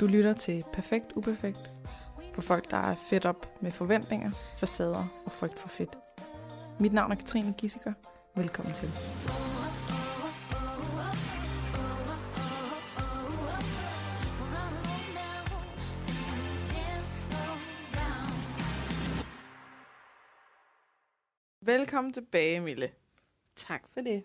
Du lytter til Perfekt Uperfekt for folk, der er fedt op med forventninger, facader og frygt for fedt. Mit navn er Katrine Gissiker. Velkommen til. Velkommen tilbage, Mille. Tak for det.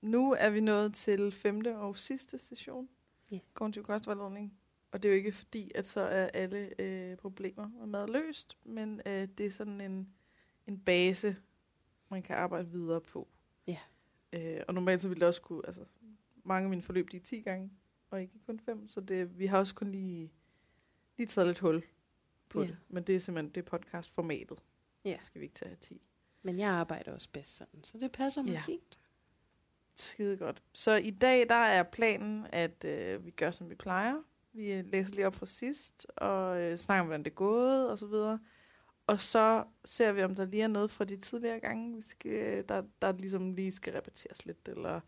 Nu er vi nået til femte og sidste session. Ja. Kognitiv kostvejledning. Og det er jo ikke fordi, at så er alle øh, problemer med mad løst, men øh, det er sådan en, en base, man kan arbejde videre på. Ja. Øh, og normalt så ville det også kunne, altså mange af mine forløb, de er 10 gange, og ikke kun 5, så det, vi har også kun lige, lige taget lidt hul på Ja. det. Men det er simpelthen det podcastformatet. Ja. Så skal vi ikke tage 10. Men jeg arbejder også bedst sådan, så det passer mig Ja. fint. Skide godt. Så i dag, der er planen, at øh, vi gør, som vi plejer. Vi øh, læser lige op fra sidst, og øh, snakker om, hvordan det er gået, og så videre. Og så ser vi, om der lige er noget fra de tidligere gange, vi skal, der, der ligesom lige skal repeteres lidt, eller,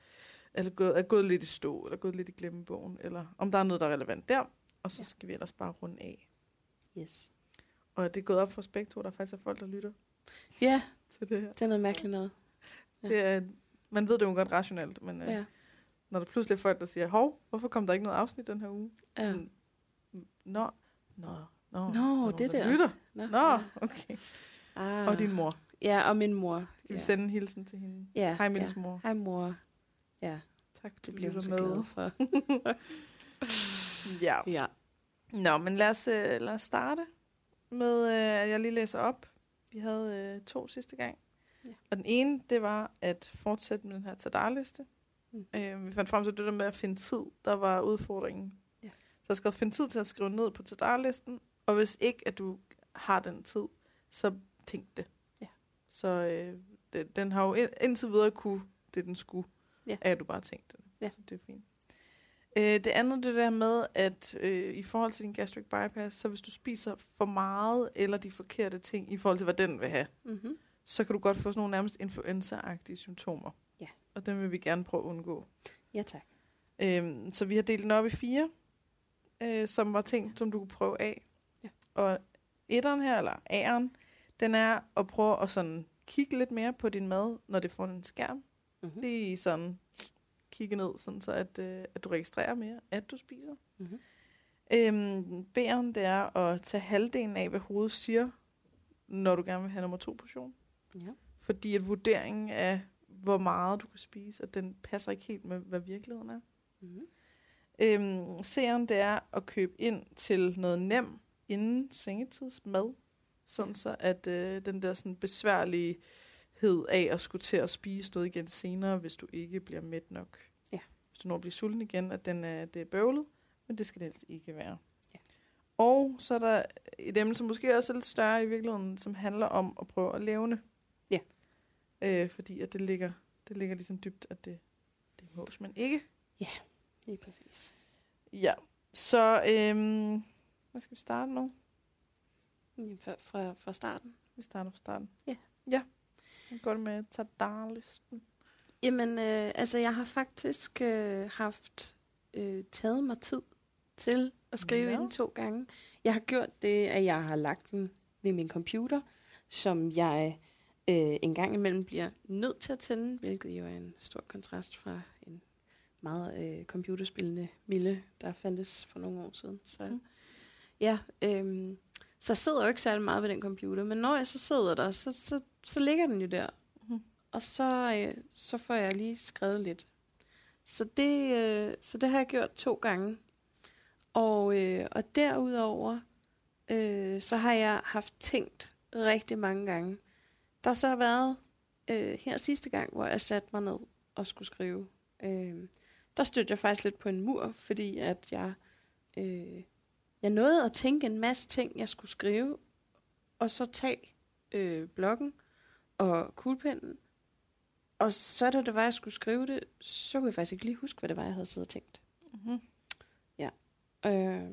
eller gået, er gået lidt i stå, eller gået lidt i glemmebogen, eller om der er noget, der er relevant der. Og så Ja. skal vi ellers bare runde af. Yes. Og det er gået op for Spektro, der faktisk er folk, der lytter Ja, til det her. det er noget mærkeligt noget. Ja. Det er, man ved det jo godt rationelt, men øh, Ja. Når der pludselig er folk, der siger, hov, hvorfor kom der ikke noget afsnit den her uge? ja. Sådan, Nå, nå, nå. Nå, der det der. Lytter. Nå, Nå, ja. okay. Ah. Og din mor. Ja, og min mor. Skal vi ja. sende en hilsen til hende? Ja, Hej, Mils ja. mor. Hej mor. Ja, Tak, det bliver hun så glad for. Ja. ja. Nå, men lad os, øh, lad os starte med, øh, at jeg lige læser op. Vi havde øh, to sidste gang. Ja. Og den ene, det var at fortsætte med den her tadarliste. Mm. Øh, vi fandt frem til det der med at finde tid, der var udfordringen. Ja. Så jeg skal finde tid til at skrive ned på tadarlisten. Og hvis ikke, at du har den tid, så tænk det. Ja. Så øh, det, den har jo ind, indtil videre kunne det, den skulle, Ja. at du bare tænkte det. Ja. Så det er fint. Øh, det andet det der med, at øh, i forhold til din gastric bypass, så hvis du spiser for meget eller de forkerte ting i forhold til, hvad den vil have, Mm-hmm. så kan du godt få sådan nogle nærmest influenza-agtige symptomer. Og dem vil vi gerne prøve at undgå. Ja, tak. Øhm, så vi har delt den op i fire, øh, som var ting, som du kunne prøve af. Ja. Og etteren her, eller A'eren, den er at prøve at sådan kigge lidt mere på din mad, når det får en skærm. Mm-hmm. Lige sådan kigge ned, sådan så at, øh, at du registrerer mere, at du spiser. Mm-hmm. Øhm, B'eren, det er at tage halvdelen af, hvad hovedet siger, når du gerne vil have nummer to portion. Ja. Fordi at vurderingen af, hvor meget du kan spise, at den passer ikke helt med, hvad virkeligheden er. Mm-hmm. Øhm, C'eren, det er at købe ind til noget nem inden sengetidsmad. Sådan så, at øh, den der sådan besværlighed af at skulle til at spise noget igen senere, hvis du ikke bliver mæt nok. Ja. Hvis du når at blive sulten igen, at den er, det er bøvlet, men det skal det helst ikke være. Ja. Og så er der et emne, som måske også er lidt større i virkeligheden, som handler om at prøve at levne. Ja. Øh, fordi at det ligger, det ligger ligesom dybt, at det, det mås man ikke. Lige præcis. Ja, så øhm, hvad skal vi starte nu? Jamen, Fra, fra, fra starten. Vi starter fra starten. Ja. Ja. Nu går det med tadarlisten. Jamen, øh, altså jeg har faktisk øh, haft øh, taget mig tid til at skrive Ja. ja. den to gange. Jeg har gjort det, at jeg har lagt den ved min computer, som jeg øh, en gang imellem bliver nødt til at tænde, hvilket jo er en stor kontrast fra en meget øh, computerspillende Mille, der fandtes for nogle år siden. Så Mm. mm. ja, øh, så jeg sidder jo ikke særlig meget ved den computer, men når jeg så sidder der, så, så, så ligger den jo der. Mhm. Og så, øh, så får jeg lige skrevet lidt. Så det, øh, så det har jeg gjort to gange. Og, øh, og derudover, øh, så har jeg haft tænkt rigtig mange gange. Der har så været øh, her sidste gang, hvor jeg satte mig ned og skulle skrive. Øh, der stødte jeg faktisk lidt på en mur, fordi at jeg, øh, jeg nåede at tænke en masse ting, jeg skulle skrive, og så tage øh, bloggen og kuglepennen, og så da det var, jeg skulle skrive det, så kunne jeg faktisk ikke lige huske, hvad det var, jeg havde siddet og tænkt. Mm-hmm. Øh,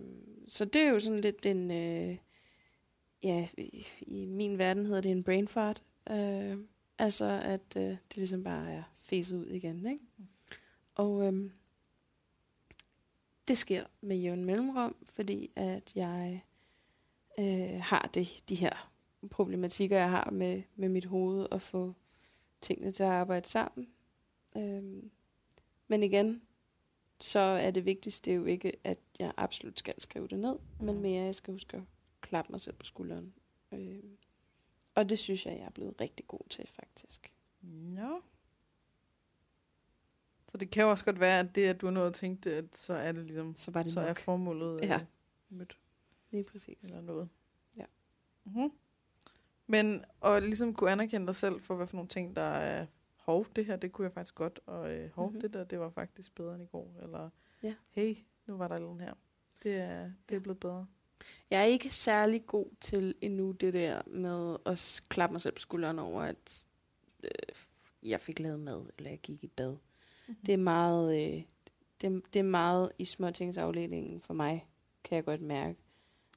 så det er jo sådan lidt en, øh, ja, i, i min verden hedder det en brain fart. Øh, altså, at øh, det ligesom bare er fæset ud igen, ikke? Og øh, det sker med jævn mellemrum, fordi at jeg øh, har det, de her problematikker, jeg har med, med mit hoved, og få tingene til at arbejde sammen. Øhm, men igen, så er det vigtigste jo ikke, at jeg absolut skal skrive det ned, men Mhm. mere, at jeg skal huske at klappe mig selv på skulderen. Øhm, og det synes jeg, jeg er blevet rigtig god til, faktisk. Ja. Så det kan jo også godt være, at det, at du har nået at tænke det, at så er det ligesom, Så var det så er nok. formålet Ja. øh, mødt. Lige præcis. eller noget. Ja. Mm-hmm. Men at ligesom kunne anerkende dig selv for, hvad for nogle ting, der er hov, det her, det kunne jeg faktisk godt, og øh, hov, Mhm. mm-hmm. det der, det var faktisk bedre end i går, eller Ja. hey, nu var der noget her. Det er, det er blevet bedre. Jeg er ikke særlig god til endnu det der med at klappe mig selv på skulderen over, at øh, jeg fik lavet mad, eller jeg gik i bad. Mm-hmm. Det er meget, øh, det, det er meget i småtingsafdelingen for mig, kan jeg godt mærke.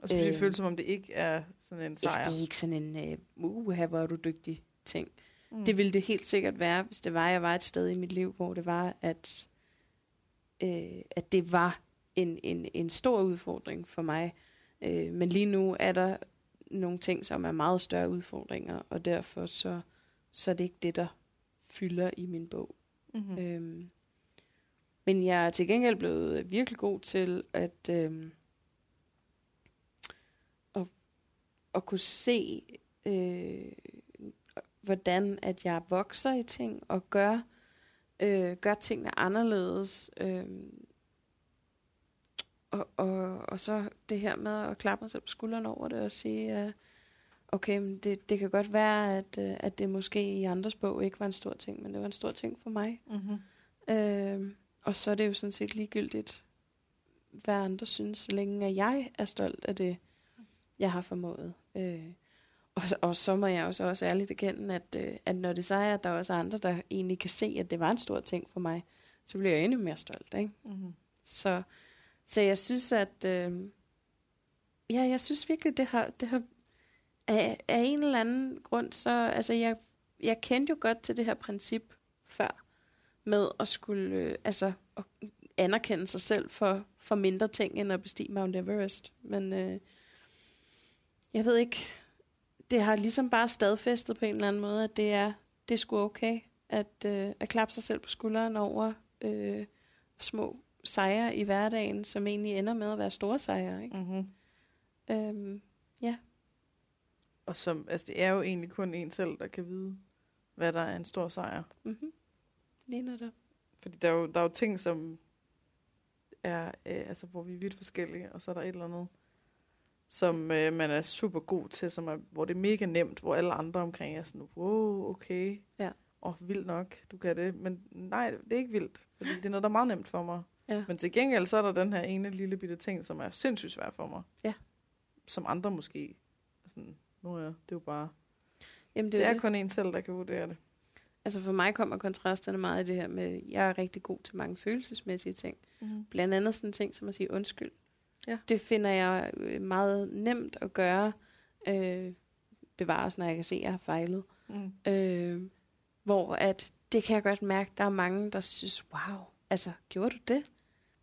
Og så øh, det føles som om det ikke er sådan en sejr. Ja, det er ikke sådan en, øh, uh, hvor er du dygtig ting. mm. Det ville det helt sikkert være, hvis det var, jeg var et sted i mit liv, hvor det var, at, øh, at det var en, en, en stor udfordring for mig. Øh, men lige nu er der nogle ting, som er meget større udfordringer, og derfor så, så er det ikke det, der fylder i min bog. Mm-hmm. Mm. Øhm, men jeg er til gengæld blevet virkelig god til at, øhm, at, at kunne se, øh, hvordan at jeg vokser i ting og gør, øh, gør tingene anderledes. Øh, og, og, og så det her med at klappe mig selv på skulderen over det og sige, at okay, men det, det kan godt være, at, øh, at det måske i andres bog ikke var en stor ting, men det var en stor ting for mig. Mm-hmm. Øh, og så er det jo sådan set ligegyldigt, hvad andre synes, så længe at jeg er stolt af det, jeg har formået. Øh, og, og så må jeg også, også ærligt erkende, at, øh, at når det så er, at der også er andre, der egentlig kan se, at det var en stor ting for mig, så bliver jeg endnu mere stolt. Ikke? Mm-hmm. Så, så jeg synes, at... Øh, ja, jeg synes virkelig, det har... Det har af, af en eller anden grund, så... Altså, jeg, jeg kendte jo godt til det her princip før, med at skulle... Øh, altså, at anerkende sig selv for, for mindre ting, end at bestige Mount Everest. Men øh, jeg ved ikke... Det har ligesom bare stadfæstet på en eller anden måde, at det er, det er sgu okay, at, øh, at klappe sig selv på skulderen over øh, små sejre i hverdagen, som egentlig ender med at være store sejre. Ikke? Mm-hmm. Øhm, Og som, altså, det er jo egentlig kun en selv, der kan vide, hvad der er en stor sejr. mm-hmm. Lige netop. Fordi der er jo, der er jo ting, som er, øh, altså, hvor vi er vidt forskellige, og så er der et eller andet, som øh, man er super god til, som er, hvor det er mega nemt, hvor alle andre omkring er sådan, wow, okay, Ja. og vildt nok, du kan det. Men nej, det er ikke vildt, fordi det er noget, der er meget nemt for mig. Ja. Men til gengæld, så er der den her ene lille bitte ting, som er sindssygt svær for mig. Ja. Som andre måske, sådan, nu er det er jo bare, Jamen, det, det, er det. kun en selv, der kan vurdere det. Altså for mig kommer kontrasterne meget i det her med, jeg er rigtig god til mange følelsesmæssige ting. Mm-hmm. Blandt andet sådan ting som at sige undskyld. Ja. Det finder jeg øh, meget nemt at gøre. Øh, bevares, når jeg kan se, at jeg har fejlet. Mm. Øh, hvor at det kan jeg godt mærke, der er mange, der synes, wow, altså gjorde du det?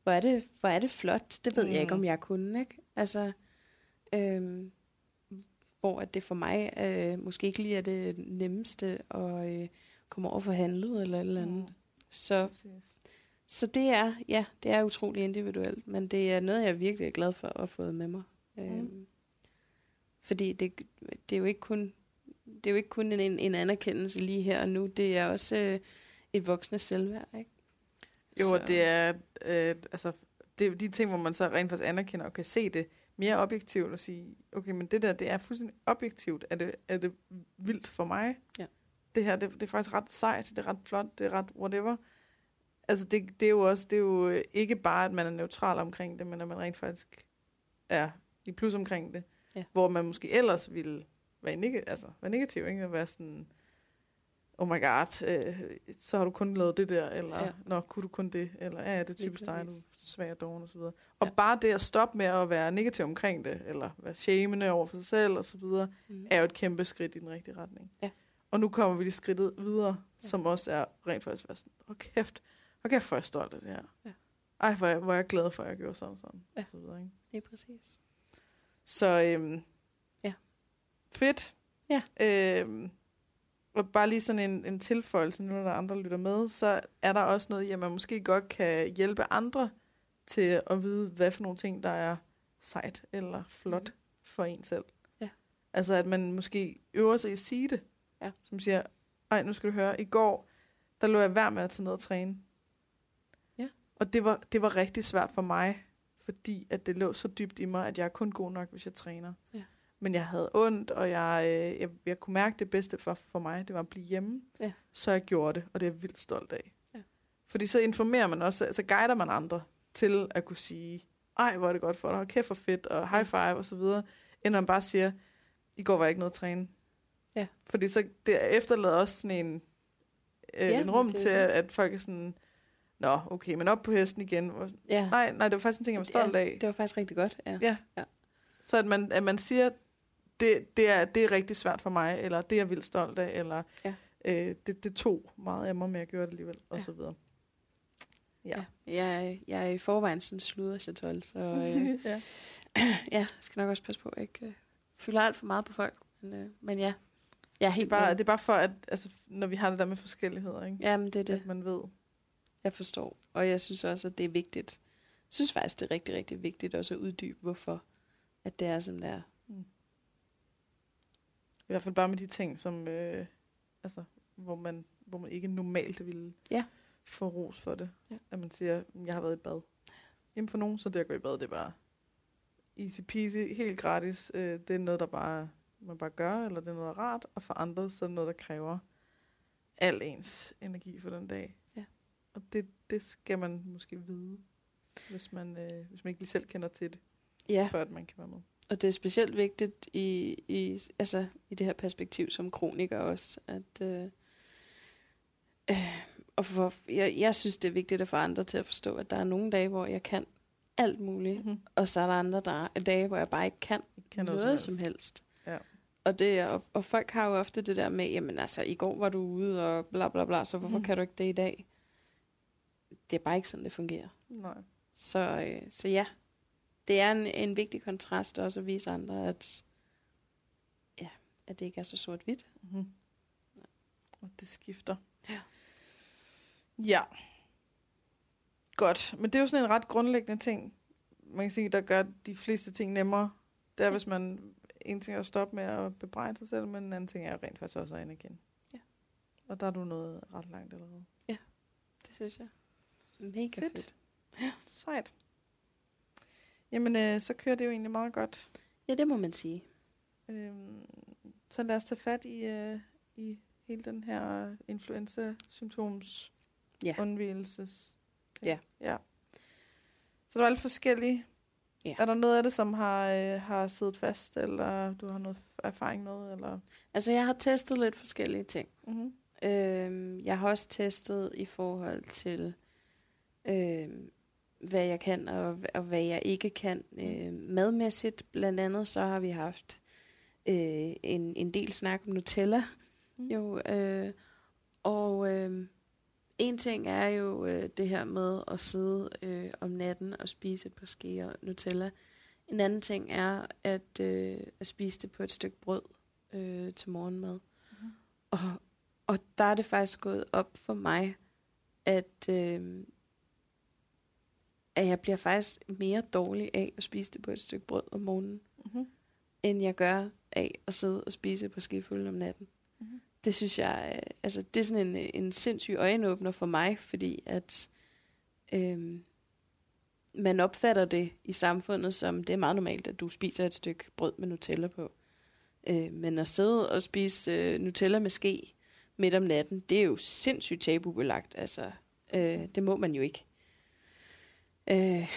Hvor er det, hvor er det flot? Det ved mm. jeg ikke, Mm. om jeg kunne, ikke? Altså, øh, hvor at det for mig øh, måske ikke lige er det nemmeste at øh, komme over for handlet eller et eller andet. Mm. Så, Præcis. så det er, ja, det er utrolig individuelt, men det er noget, jeg virkelig er glad for at have fået med mig. Mm. Øhm, fordi det, det er jo ikke kun det er jo ikke kun en, en anerkendelse lige her og nu, det er også øh, et voksne selvværd, ikke? Jo, Så- og det er, øh, altså, det er de ting, hvor man så rent faktisk anerkender og kan se det mere objektivt og sige, okay, men det der, det er fuldstændig objektivt. Er det, er det vildt for mig? Ja. Det her, det, det er faktisk ret sejt, det er ret flot, det er ret whatever. Altså, det, det er jo også, det er jo ikke bare, at man er neutral omkring det, men at man rent faktisk er i plus omkring det. Ja. Hvor man måske ellers ville være, neg- altså, være negativ, ikke? At være sådan, oh my god, øh, så har du kun lavet det der, eller Ja. nå, kunne du kun det, eller ja, ja, det er typisk dig, du er præcis. svag og doven og så videre. Og Ja. bare det at stoppe med at være negativ omkring det, eller være shamende over for sig selv og så videre, Mm. er jo et kæmpe skridt i den rigtige retning. Ja. Og nu kommer vi lige skridtet videre, Ja. som også er rent faktisk være sådan, åh kæft, og kæft, hvor er jeg stolt af det her. Ja. ej, hvor hvor er jeg glad for, at jeg gjorde sådan og sådan. Ja. Og så, videre, ikke? Det er præcis. så øhm, Ja. fedt. Ja. Øhm, og bare lige sådan en, en tilføjelse, nu når der er andre, lytter med, så er der også noget i, at man måske godt kan hjælpe andre til at vide, hvad for nogle ting, der er sejt eller flot Mhm. for en selv. Ja. Altså, at man måske øver sig i at sige det. Ja. Som siger, ej, nu skal du høre, i går, der lå jeg værd med at tage ned og træne. Ja. Og det var, det var rigtig svært for mig, fordi at det lå så dybt i mig, at jeg er kun god nok, hvis jeg træner. Ja. Men jeg havde ondt, og jeg, øh, jeg, jeg kunne mærke det bedste for, for mig, det var at blive hjemme. Ja. Så jeg gjorde det, og det er jeg vildt stolt af. Ja. Fordi så informerer man også, altså guider man andre til at kunne sige, ej, hvor er det godt for dig, og kæft for fedt, og high five, og så videre, end man bare siger, i går var jeg ikke noget at træne. Ja. Fordi så det efterlader også sådan en, øh, Ja, en rum det til, at, at folk er sådan, nå, okay, men op på hesten igen. Hvor- Ja, Nej, nej, det var faktisk en ting, jeg var stolt af. det var faktisk rigtig godt. Ja. Ja. Ja. Så at man, at man siger, det, det, er, det er rigtig svært for mig, eller det er jeg vildt stolt af, eller Ja. øh, det, det tog meget af mig, men jeg gjorde det alligevel, og Ja. så videre. Ja. Jeg, er- jeg er i forvejen sådan sluder, Chatol, så øh, ja. ja, jeg skal nok også passe på, at jeg ikke øh, fylder alt for meget på folk. Men, øh, men ja, jeg er Det, er helt bare, med. det er bare for, at altså, når vi har det der med forskelligheder, ikke? Jamen, det er det. at man ved. Jeg forstår. Og jeg synes også, at det er vigtigt. Jeg synes faktisk, det er rigtig, rigtig vigtigt også at uddybe, hvorfor at det er, som det er. I hvert fald bare med de ting, som, øh, altså, hvor, man, hvor man ikke normalt ville Ja. få ros for det. Ja. At man siger, jeg har været i bad. Jamen for nogen, så det at gå i bad, det er bare easy peasy, helt gratis. Øh, det er noget, der bare, man bare gør, eller det er noget der er rart. Og for andre, så er det noget, der kræver al ens energi for den dag. Ja. Og det, det skal man måske vide, hvis man, øh, hvis man ikke lige selv kender til det, Ja, før at man kan være med. Og det er specielt vigtigt i, i, altså, i det her perspektiv som kroniker også, at øh, øh, og for, jeg, jeg synes, det er vigtigt at få andre til at forstå, at der er nogle dage, hvor jeg kan alt muligt, Mm-hmm. og så er der andre der er dage, hvor jeg bare ikke kan, Kan noget som helst. Ja. Og, det, er- og, og folk har jo ofte det der med, jamen altså, i går var du ude, og bla bla bla, så hvorfor Mhm. kan du ikke det i dag? Det er bare ikke sådan, det fungerer. Nej. Så, øh, så ja, det er en, en vigtig kontrast også at vise andre, at, ja, at det ikke er så sort-hvidt. Mm-hmm. Og det skifter. Ja. Ja. Godt. Men det er jo sådan en ret grundlæggende ting, man kan sige, der gør de fleste ting nemmere. Det er, hvis man en ting er at stoppe med at bebrejde sig selv, men en anden ting er rent faktisk også at igen. Ja. Og der er du nået ret langt allerede. Det synes jeg. Mega Fedt. fedt. fedt. Sejt. Jamen, øh, så kører det jo egentlig meget godt. Ja, det må man sige. Øhm, så lad os tage fat i, øh, i hele den her influenza-symptoms Ja. undvigelses. Ja. ja. Så der er alle forskellige. Ja. Er der noget af det, som har, øh, har siddet fast, eller du har noget erfaring med? Eller? Altså, jeg har testet lidt forskellige ting. Mm-hmm. Øhm, jeg har også testet i forhold til, øhm, hvad jeg kan og, og hvad jeg ikke kan. Øh, madmæssigt blandt andet, så har vi haft øh, en, en del snak om Nutella. Mm. Jo, øh, og øh, en ting er jo øh, det her med at sidde øh, om natten og spise et par skeer Nutella. En anden ting er at, øh, at spise det på et stykke brød øh, til morgenmad. Mhm. Og, og der er det faktisk gået op for mig, at, øh, at jeg bliver faktisk mere dårlig af at spise det på et stykke brød om morgenen, Mm-hmm. end jeg gør af at sidde og spise et par skefulde om natten. Mhm. Det synes jeg, øh, altså det er sådan en, en sindssyg øjenåbner for mig, fordi at øhm, man opfatter det i samfundet som, det er meget normalt, at du spiser et stykke brød med Nutella på. Øh, men at sidde og spise øh, Nutella med ske midt om natten, det er jo sindssygt tabubelagt. Altså, øh, det må man jo ikke. Øh,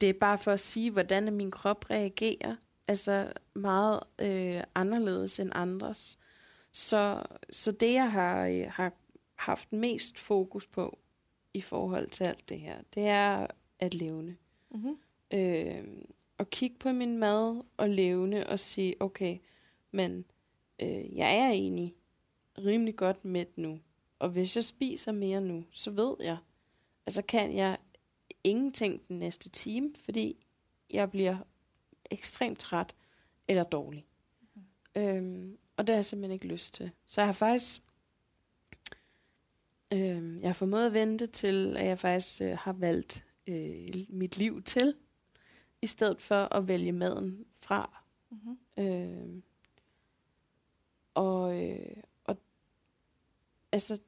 det er bare for at sige, hvordan min krop reagerer. Altså meget øh, anderledes end andres. Så, så det, jeg har, øh, har haft mest fokus på i forhold til alt det her, det er at levne. Mm-hmm. Øh, og kigge på min mad og levne og sige, okay, men øh, jeg er egentlig rimelig godt mæt nu. Og hvis jeg spiser mere nu, så ved jeg, altså kan jeg ingenting den næste time, fordi jeg bliver ekstremt træt eller dårlig. Mm. Øhm, og det har jeg simpelthen ikke lyst til. Så jeg har faktisk øhm, jeg har formået at vente til, at jeg faktisk øh, har valgt øh, mit liv til, i stedet for at vælge maden fra. Mm-hmm. Øh, og, øh, og altså,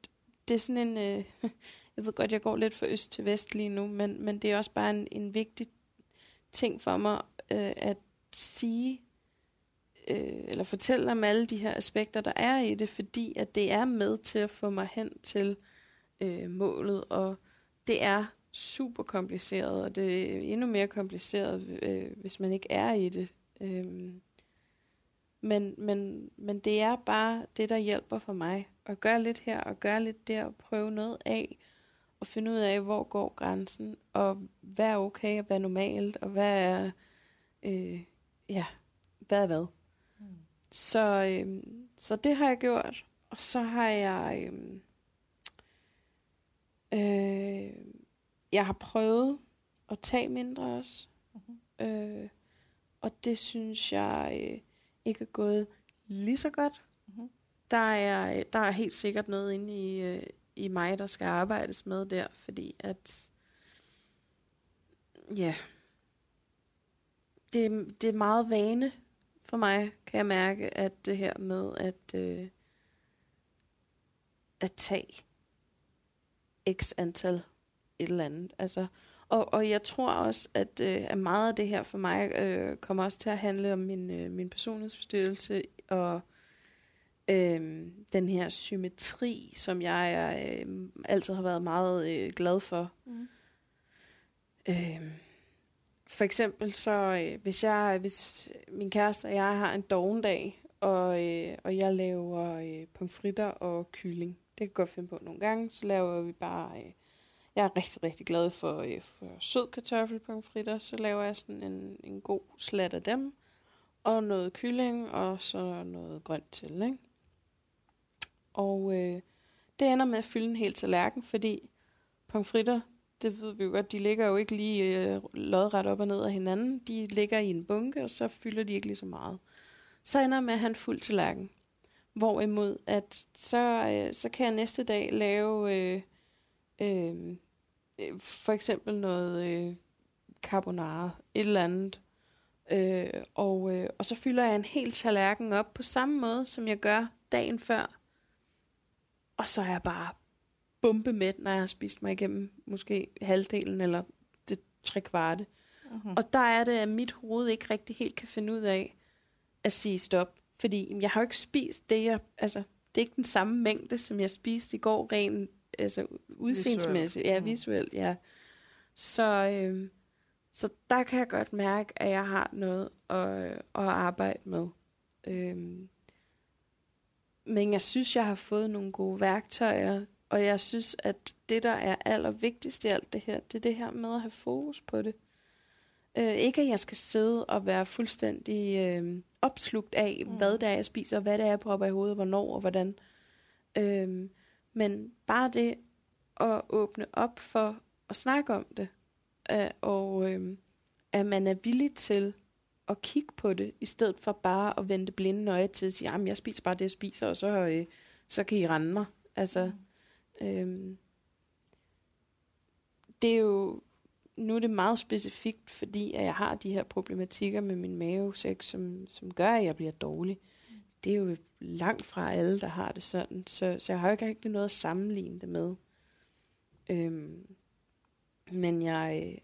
det er sådan en, øh, jeg ved godt, jeg går lidt fra øst til vest lige nu, men, men det er også bare en, en vigtig ting for mig øh, at sige, øh, eller fortælle om alle de her aspekter, der er i det, fordi at det er med til at få mig hen til øh, målet, og det er super kompliceret, og det er endnu mere kompliceret, øh, hvis man ikke er i det. Øh, men, men, men det er bare det, der hjælper for mig. At gøre lidt her, og gøre lidt der, og prøve noget af, og finde ud af, hvor går grænsen, og hvad er okay, og hvad er normalt, og hvad er, øh, ja, hvad er hvad. Mm. Så, øh, så det har jeg gjort, og så har jeg, øh, øh, jeg har prøvet at tage mindre også, mm-hmm. øh, og det synes jeg øh, ikke er gået lige så godt. Mm-hmm. Der, er, der er helt sikkert noget inde i, øh, i mig, der skal arbejdes med der, fordi at, ja, det, det er meget vane for mig, kan jeg mærke, at det her med at, øh, at tage x antal et eller andet. Altså, og, og jeg tror også, at, øh, at meget af det her for mig øh, kommer også til at handle om min, øh, min personlighedsforstyrrelse og øh, den her symmetri, som jeg øh, altid har været meget øh, glad for. Mm. Øh, for eksempel så, øh, hvis jeg, hvis min kæreste og jeg har en dogendag, og, øh, og jeg laver øh, pomfritter og kylling, det kan godt finde på nogle gange, så laver vi bare, øh, jeg er rigtig, rigtig glad for, øh, for sød kartoffelpomfritter, så laver jeg sådan en, en god slat af dem, og noget kylling, og så noget grønt til, ikke? Og øh, det ender med at fylde en hel tallerken, fordi pomfritter, det ved vi jo godt, de ligger jo ikke lige øh, lodret op og ned af hinanden. De ligger i en bunke, og så fylder de ikke lige så meget. Så ender med at have en fuld tallerken. Hvorimod, at så, øh, så kan jeg næste dag lave øh, øh, øh for eksempel noget øh, carbonara, et eller andet. Øh, og, øh, og så fylder jeg en hel tallerken op på samme måde, som jeg gør dagen før. Og så er jeg bare bombe med, når jeg har spist mig igennem måske halvdelen eller det tre kvarte. Uh-huh. Og der er det, at mit hoved ikke rigtig helt kan finde ud af at sige stop. Fordi jeg har jo ikke spist det, jeg... Altså, det er ikke den samme mængde, som jeg spiste i går, rent altså, udseendsmæssigt. Ja, visuelt, ja. Så, øh, så der kan jeg godt mærke, at jeg har noget at, at arbejde med. Øh, men jeg synes, jeg har fået nogle gode værktøjer, og jeg synes, at det, der er allervigtigst i alt det her, det er det her med at have fokus på det. Øh, ikke at jeg skal sidde og være fuldstændig øh, opslugt af, mm. hvad det er, jeg spiser, hvad det er, jeg propper i hovedet, hvornår og hvordan. Øh, men bare det at åbne op for at snakke om det, øh, og øh, at man er villig til at kigge på det, i stedet for bare at vente blinde øje til at sige, jamen jeg spiser bare det, jeg spiser, og så, øh, så kan I rende mig. Altså, mm. øhm, det er jo, nu er det meget specifikt, fordi at jeg har de her problematikker med min mavesæk, som, som gør, at jeg bliver dårlig. Mm. Det er jo langt fra alle, der har det sådan, så, så jeg har jo ikke rigtig noget at sammenligne det med. Øhm, men jeg,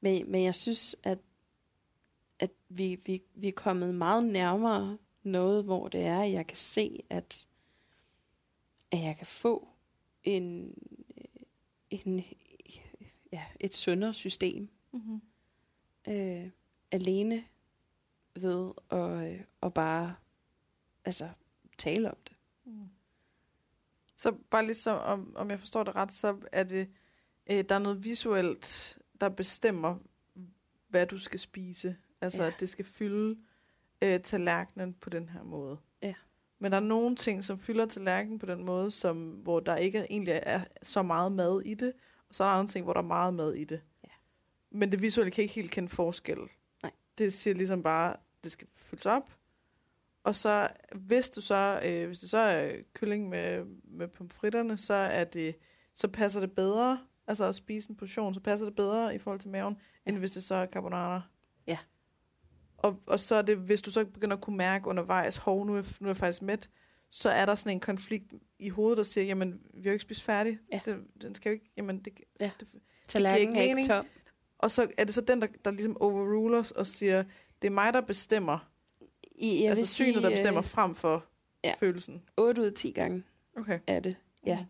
men, men jeg synes, at vi, vi, vi er kommet meget nærmere noget, hvor det er, at jeg kan se, at, at jeg kan få en, en, ja, et sundere system. Mm-hmm. Øh, alene ved at, at bare altså, tale om det. Mm. Så bare ligesom, om, om jeg forstår det ret, så er det, øh, der er noget visuelt, der bestemmer, hvad du skal spise. Altså, ja. at det skal fylde øh, tallerkenen på den her måde. Ja. Men der er nogle ting, som fylder tallerkenen på den måde, som, hvor der ikke egentlig er så meget mad i det, og så er der andre ting, hvor der er meget mad i det. Ja. Men det visuelle kan ikke helt kende forskel. Nej. Det siger ligesom bare, det skal fyldes op. Og så, hvis du så, øh, hvis det så er kylling med, med pomfritterne, så er det, så passer det bedre, altså at spise en portion, så passer det bedre i forhold til maven, ja. end hvis det så er carbonara. Ja. Og, og så er det, hvis du så begynder at kunne mærke undervejs, hov, nu er, nu er jeg faktisk mæt, så er der sådan en konflikt i hovedet, der siger, jamen, vi har jo ikke spist færdig. Ja. Den, den skal jo ikke, jamen, det, Ja. det, Tallerkenen er mening. ikke tom. og så er det så den, der, der ligesom overruler os og siger, det er mig, der bestemmer. I, jeg altså synet, sige, der bestemmer øh, frem for ja. følelsen. 8 ud af 10 gange Okay. er det. Ja. Mm.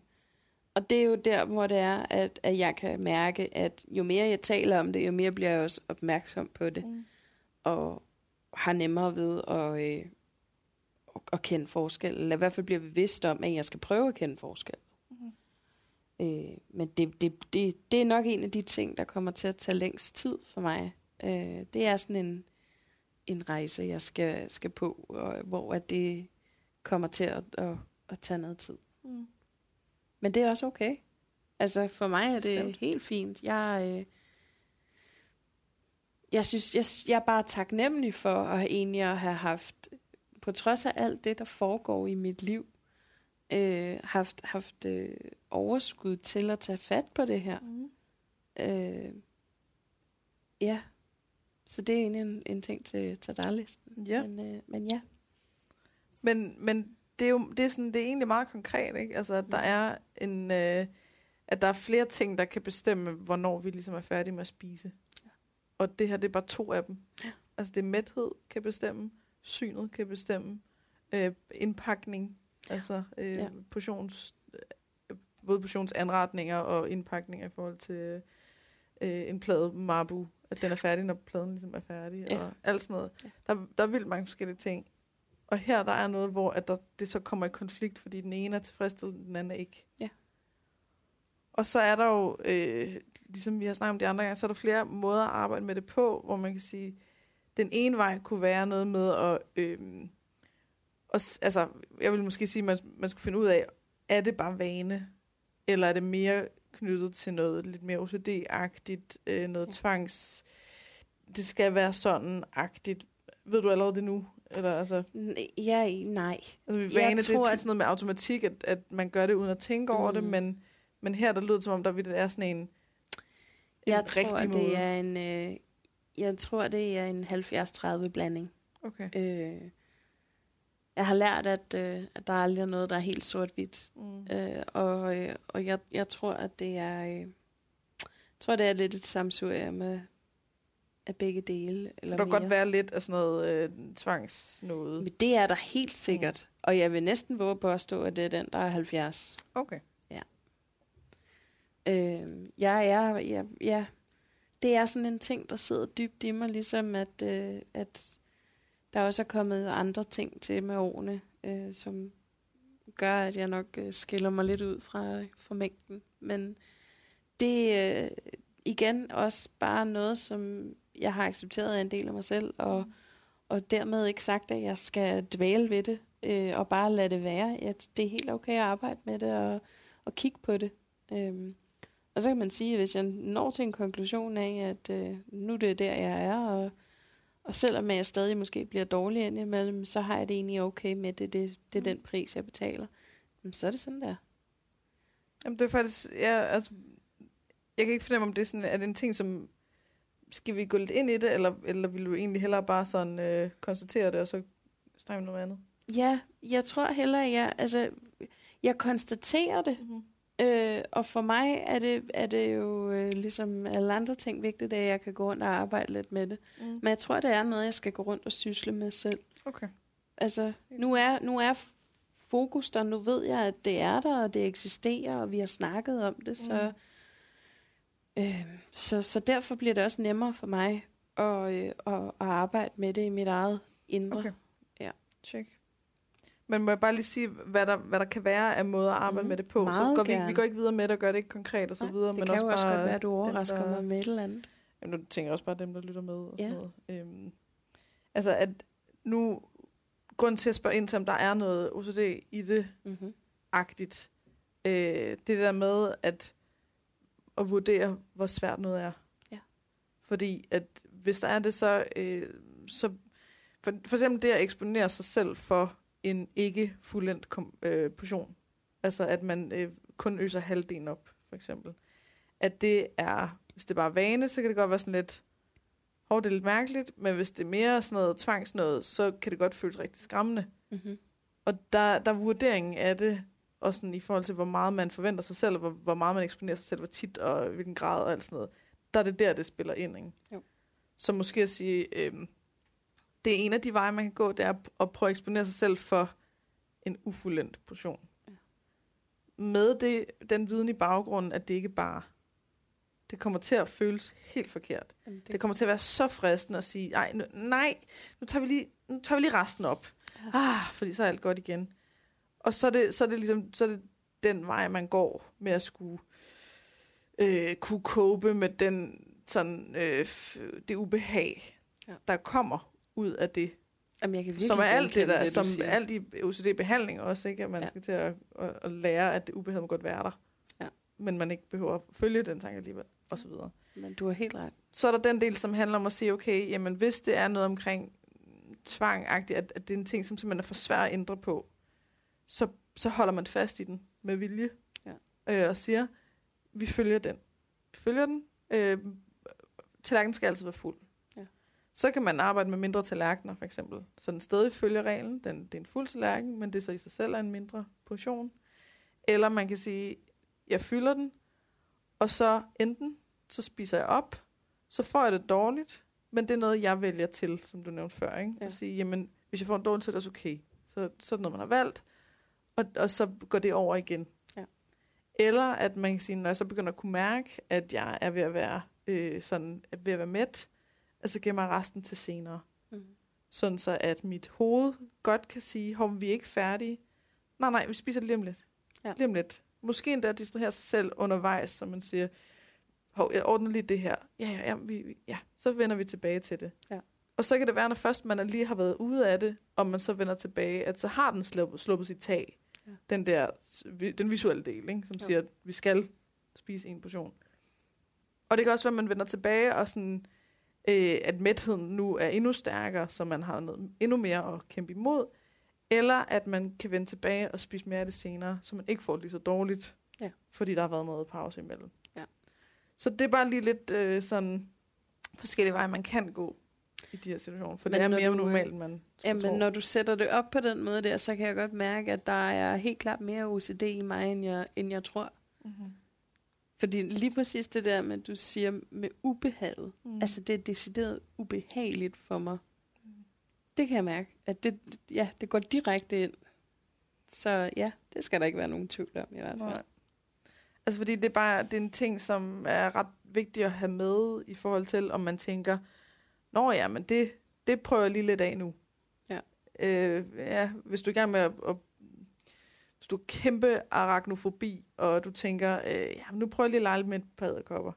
Og det er jo der, hvor det er, at, at jeg kan mærke, at jo mere jeg taler om det, jo mere bliver jeg også opmærksom på det. Mm. Og har nemmere ved at, øh, at, kende forskel. Eller i hvert fald bliver bevidst om, at jeg skal prøve at kende forskel. Mhm. Øh, men det, det, det, det er nok en af de ting, der kommer til at tage længst tid for mig. Øh, det er sådan en, en rejse, jeg skal, skal på, og, hvor at det kommer til at, at, at tage noget tid. Mm. Men det er også okay. Altså for mig er det Bestemt. helt fint. Jeg, øh, jeg synes, jeg, jeg er bare taknemmelig for at have egentlig at have haft, på trods af alt det, der foregår i mit liv, øh, haft, haft øh, overskud til at tage fat på det her. Mm. Øh, ja, så det er egentlig en, en ting til, til dig listen. Ja. Men, øh, men ja. Men, men det er jo det er, sådan, det er egentlig meget konkret, ikke? Altså, at der Mhm. er en... Øh, at der er flere ting, der kan bestemme, hvornår vi ligesom er færdige med at spise. Ja. Og det her, det er bare to af dem. Ja. Altså, det er mæthed kan bestemme, synet kan bestemme, øh, indpakning, altså øh, Ja. portions, øh, både portionsanretninger og indpakninger i forhold til øh, en plade marbu, at den er færdig, når pladen ligesom er færdig, Ja. og alt sådan noget. Ja. Der, der er vildt mange forskellige ting. Og her der er noget, hvor at der, det så kommer i konflikt, fordi den ene er tilfredsstillende, den anden er ikke. Ja. Og så er der jo, øh, ligesom vi har snakket om de andre gange, så er der flere måder at arbejde med det på, hvor man kan sige, den ene vej kunne være noget med at, øh, og, altså, jeg vil måske sige, at man, man skulle finde ud af, er det bare vane, eller er det mere knyttet til noget lidt mere OCD-agtigt, øh, noget Ja. tvangs, det skal være sådan-agtigt. Ved du allerede det nu? Eller altså, Ja, nej. altså vi Jeg vane, det tror, er sådan noget med automatik, at, at man gør det uden at tænke over det, Mm. men, men her der lyder det, som om, der virkelig er sådan en, en Jeg tror, det måde. er en, øh, jeg tror, det er en 70-30 blanding. Okay. Øh, jeg har lært, at, øh, at der aldrig er noget, der er helt sort-hvidt. Mm. Øh, og øh, og jeg, jeg tror, at det er, øh, jeg tror, det er lidt et samsurium med af begge dele. Eller Det kan godt være lidt af sådan noget øh, tvangsnode. Men det er der helt sikkert. Og jeg vil næsten våge på at stå, at det er den, der er 70. Okay. Øh, jeg er, ja, ja, det er sådan en ting, der sidder dybt i mig, ligesom at, øh, at der også er kommet andre ting til med årene, øh, som gør, at jeg nok øh, skiller mig lidt ud fra, fra mængden. Men det er øh, igen også bare noget, som jeg har accepteret af en del af mig selv, og, og dermed ikke sagt, at jeg skal dvæle ved det, øh, og bare lade det være. At det er helt okay at arbejde med det, og, og kigge på det. Øhm, og så kan man sige, at hvis jeg når til en konklusion af, at øh, nu er det der, jeg er, og, og selvom jeg stadig måske bliver dårlig indimellem, så har jeg det egentlig okay med det. Det, det er den pris, jeg betaler. Men så er det sådan der. Jamen, det er faktisk, ja, altså, jeg kan ikke fornemme, om det er sådan, er det en ting, som, skal vi gå lidt ind i det, eller, eller vil du egentlig hellere bare sådan øh, konstatere det, og så snakke om noget andet? Ja, jeg tror heller, jeg, altså, jeg konstaterer det, Mm-hmm. Øh, og for mig er det, er det jo øh, ligesom alle andre ting vigtigt, at jeg kan gå rundt og arbejde lidt med det. Mm. Men jeg tror, det er noget, jeg skal gå rundt og sysle med selv. Okay. Altså, nu er, nu er fokus der, nu ved jeg, at det er der, og det eksisterer, og vi har snakket om det, så, øh, så, så derfor bliver det også nemmere for mig at, øh, at, at arbejde med det i mit eget indre. Okay. Ja. Check. Men må jeg bare lige sige, hvad der, hvad der kan være af måder at arbejde Mhm. med det på? så går vi, vi går ikke videre med det og gør det ikke konkret og så videre. det men kan også jo også bare godt være, at du dem, overrasker der- mig med et eller andet. Jamen, nu tænker jeg også bare dem, der lytter med og Ja. sådan noget. Øhm, altså, at nu grund til at spørge ind til, om der er noget OCD i det, Mm-hmm. agtigt. Øh, det der med at, at vurdere, hvor svært noget er. Ja. Fordi at hvis der er det, så, øh, så for, for eksempel det at eksponere sig selv for en ikke fuldendt kom, øh, portion. Altså at man øh, kun øser halvdelen op, for eksempel. At det er, hvis det bare er vane, så kan det godt være sådan lidt, hov, det er lidt mærkeligt, men hvis det er mere sådan noget tvangsnødet, så kan det godt føles rigtig skræmmende. Mm-hmm. Og der, der er vurderingen af det, og sådan i forhold til, hvor meget man forventer sig selv, og hvor, hvor meget man eksponerer sig selv, hvor tit og hvilken grad og alt sådan noget, der er det der, det spiller ind. Ikke? Jo. Så måske at sige, øhm, det er en af de veje, man kan gå, det er at prøve at eksponere sig selv for en ufuldendt portion. Ja. Med det, den viden i baggrunden, at det ikke bare det kommer til at føles helt forkert. Jamen, det, Det kommer til at være så fristende at sige, nej, nu, nej, nu tager vi lige, nu tager vi lige resten op. Ja. Ah, fordi så er alt godt igen. Og så er det, så er det ligesom, så er det den vej, man går med at skulle øh, kunne cope med den, sådan, øh, det ubehag, ja. der kommer ud af det. Jamen, jeg kan Som er alt det der, det, som siger. alt i OCD-behandling også, ikke? At man Ja. ja. skal til at, at, at, lære, at det ubehag må godt være der. Ja. Men man ikke behøver at følge den tanke alligevel, og så videre. Men du har helt ret. Så er der den del, som handler om at sige, okay, jamen hvis det er noget omkring tvangagtigt, at, at det er en ting, som simpelthen er for svær at ændre på, så, så holder man fast i den med vilje, Ja. øh, og siger, vi følger den. Vi følger den. Øh, tallerkenen skal altid være fuld. Så kan man arbejde med mindre tallerkener, for eksempel. Så den stadig følger reglen. Den, det er en fuld tallerken, men det så i sig selv er en mindre portion. Eller man kan sige, jeg fylder den, og så enten så spiser jeg op, så får jeg det dårligt, men det er noget, jeg vælger til, som du nævnte før. Ikke? Ja. At sige, jamen, hvis jeg får en dårlig så er det okay. Så, så er det noget, man har valgt, og, og så går det over igen. Ja. Eller at man kan sige, når jeg så begynder at kunne mærke, at jeg er ved at være, øh, sådan, ved at være mæt, altså gemmer jeg resten til senere. Mm. Sådan så, at mit hoved godt kan sige, hov, vi er ikke færdige. Nej, nej, vi spiser lige om lidt. Ja. Lige om lidt. Måske endda distrahere sig selv undervejs, så man siger, hov, jeg ordner lige det her. Ja, ja, ja, vi, vi- ja, så vender vi tilbage til det. Ja. Og så kan det være, når først man lige har været ude af det, og man så vender tilbage, at så har den sluppet, sluppet sit tag. Ja. Den der, den visuelle del, ikke, som Jo. siger, at vi skal spise en portion. Og det kan også være, at man vender tilbage, og sådan, øh, at mætheden nu er endnu stærkere, så man har noget endnu mere at kæmpe imod. Eller at man kan vende tilbage og spise mere af det senere, så man ikke får det lige så dårligt, Ja. fordi der har været noget pause imellem. Ja. Så det er bare lige lidt øh, sådan forskellige veje, man kan gå i de her situationer. For Men det er mere du, øh, normalt, end man Jamen, tro. når du sætter det op på den måde der, så kan jeg godt mærke, at der er helt klart mere OCD i mig, end jeg, end jeg tror. Mm-hmm. Fordi lige præcis det der med, du siger med ubehaget, Mm. mm. altså det er decideret ubehageligt for mig. Det kan jeg mærke, at det, ja, det går direkte ind. Så ja, det skal der ikke være nogen tvivl om i hvert fald. Nej. Altså fordi det er bare det er en ting, som er ret vigtigt at have med i forhold til, om man tænker, Nå ja, men det, det prøver jeg lige lidt af nu. Ja. Øh, ja, hvis du er i gang med at, at hvis du er kæmpe arachnofobi, og du tænker, øh, ja, nu prøver jeg lige at lege lidt med et par æderkopper.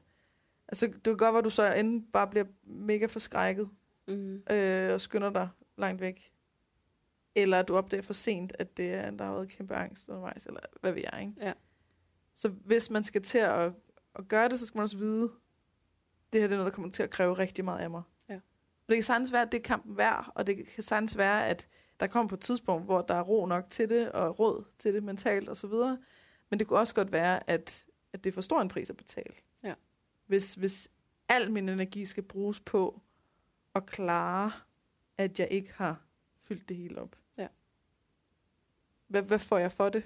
Altså, det kan godt være, du så enten bare bliver mega forskrækket, Mm. øh, og skynder dig langt væk. Eller at du opdager for sent, at det er, der har været kæmpe angst undervejs, eller hvad ved jeg, ikke? Ja. Så hvis man skal til at, at gøre det, så skal man også vide, det her det er noget, der kommer til at kræve rigtig meget af mig. Ja. Og det kan sagtens være, at det er kampen værd, og det kan sagtens være, at der kommer på et tidspunkt, hvor der er ro nok til det, og råd til det mentalt og så videre. Men det kunne også godt være, at, at det er for stor en pris at betale. Ja. Hvis, hvis al min energi skal bruges på at klare, at jeg ikke har fyldt det hele op. Ja. Hvad, hvad får jeg for det?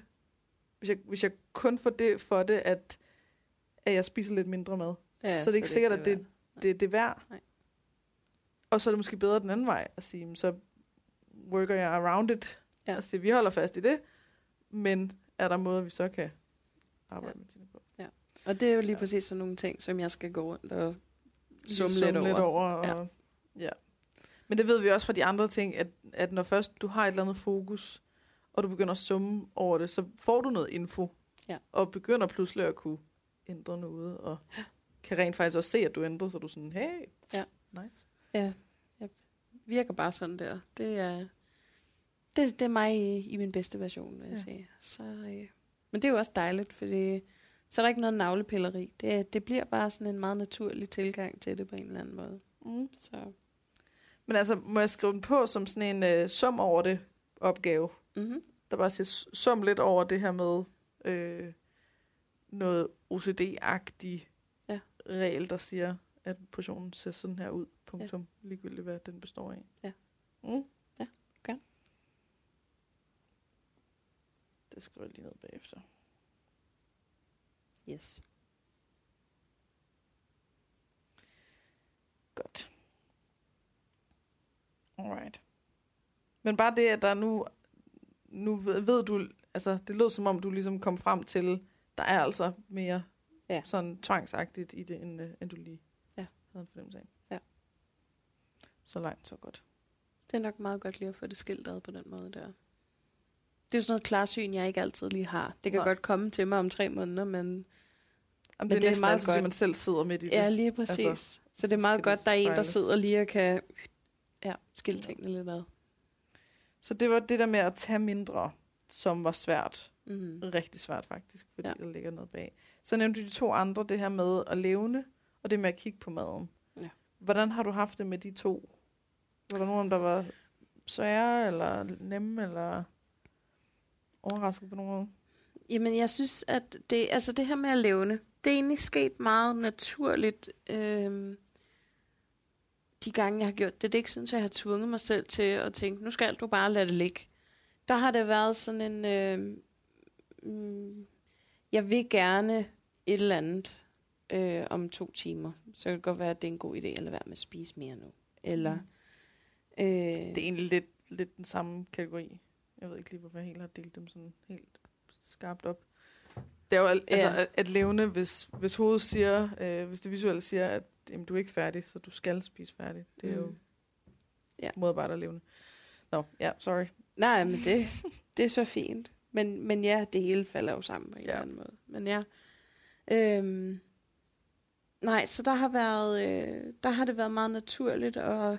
Hvis jeg, hvis jeg kun får det for det, at, at jeg spiser lidt mindre mad, Ja, så er det ikke sikkert, at det, værd. det, det er værd. Nej. Og så er det måske bedre den anden vej at sige, "Men så worker jeg around it. Ja. Og sige, vi holder fast i det, men er der måder, vi så kan arbejde Ja. med tingene på? Og det er jo lige Ja. præcis sådan nogle ting, som jeg skal gå rundt og summe summe lidt over. lidt over og, Ja. ja. ja. Men det ved vi også fra de andre ting, at, at når først du har et eller andet fokus, og du begynder at summe over det, så får du noget info. Ja. Og begynder pludselig at kunne ændre noget, og kan rent faktisk også se, at du ændrer, så du sådan, hey, Ja. nice. Ja, jeg virker bare sådan der. Det er, Det, det er mig i, i min bedste version, vil jeg Ja. sige. Så, øh, men det er jo også dejligt, fordi så er der ikke noget navlepilleri. Det, det bliver bare sådan en meget naturlig tilgang til det på en eller anden måde. Mm. Så, Men altså, må jeg skrive den på som sådan en øh, sum over det opgave? mm-hmm. Der bare siger sum lidt over det her med øh, noget OCD-agtig Ja. regel, der siger, at portionen ser sådan her ud. Punktum. Ja. Ligegyldigt, hvad den består af. Ja. Mm. Ja, okay. Det skriver jeg lige ned bagefter. Yes. Godt. Alright. Men bare det, at der nu, nu ved, ved du, altså det lød som om, du ligesom kom frem til, der er altså mere Ja. sådan tvangsagtigt i det, end, øh, end du lige Ja. havde en fornemmelse af. Ja. Så langt, så godt. Det er nok meget godt lige at få det skilt ad på den måde der. Det er sådan noget klarsyn, jeg ikke altid lige har. Det kan Nej. godt komme til mig om tre måneder, men Jamen, Men det er det er meget altid, fordi man selv sidder midt i det. ja, lige præcis. Altså, Altså, så det er meget godt, der er en, der sidder lige og kan ja, skille tingene lidt ad. Så det var det der med at tage mindre, som var svært. Mm. Rigtig svært faktisk, fordi. Ja. der ligger noget bag. Så nævnte du de to andre, det her med at levne, og det med at kigge på maden. Ja. Hvordan har du haft det med de to? Var der nogen, der var svære, eller nemme, eller overrasket på nogen måde? Jamen, jeg synes, at det, altså det her med at levne, det er egentlig sket meget naturligt. Øhm, de gange, jeg har gjort det, det er ikke sådan, at jeg har tvunget mig selv til at tænke, nu skal du bare lade det ligge. Der har det været sådan en, øh, mm, jeg vil gerne et eller andet øh, om to timer. Så kan det godt være, at det er en god idé at lade være med at spise mere nu. Eller, Mm. øh, Det er egentlig lidt, lidt den samme kategori. Jeg ved ikke lige, hvorfor jeg helt har delt dem sådan helt skarpt op. Det er jo al- Ja. altså, at, at levne, hvis, hvis hovedet siger, øh, hvis det visuelle siger, at jamen, du er ikke færdig, så du skal spise færdig. Det er jo Mm. Ja. modarbejder at levne. Nå, ja, sorry. Nej, men det, det er så fint. Men, men ja, det hele falder jo sammen på en Ja. eller anden måde. Men ja. Øhm, nej, så der har været, øh, der har det været meget naturligt, og,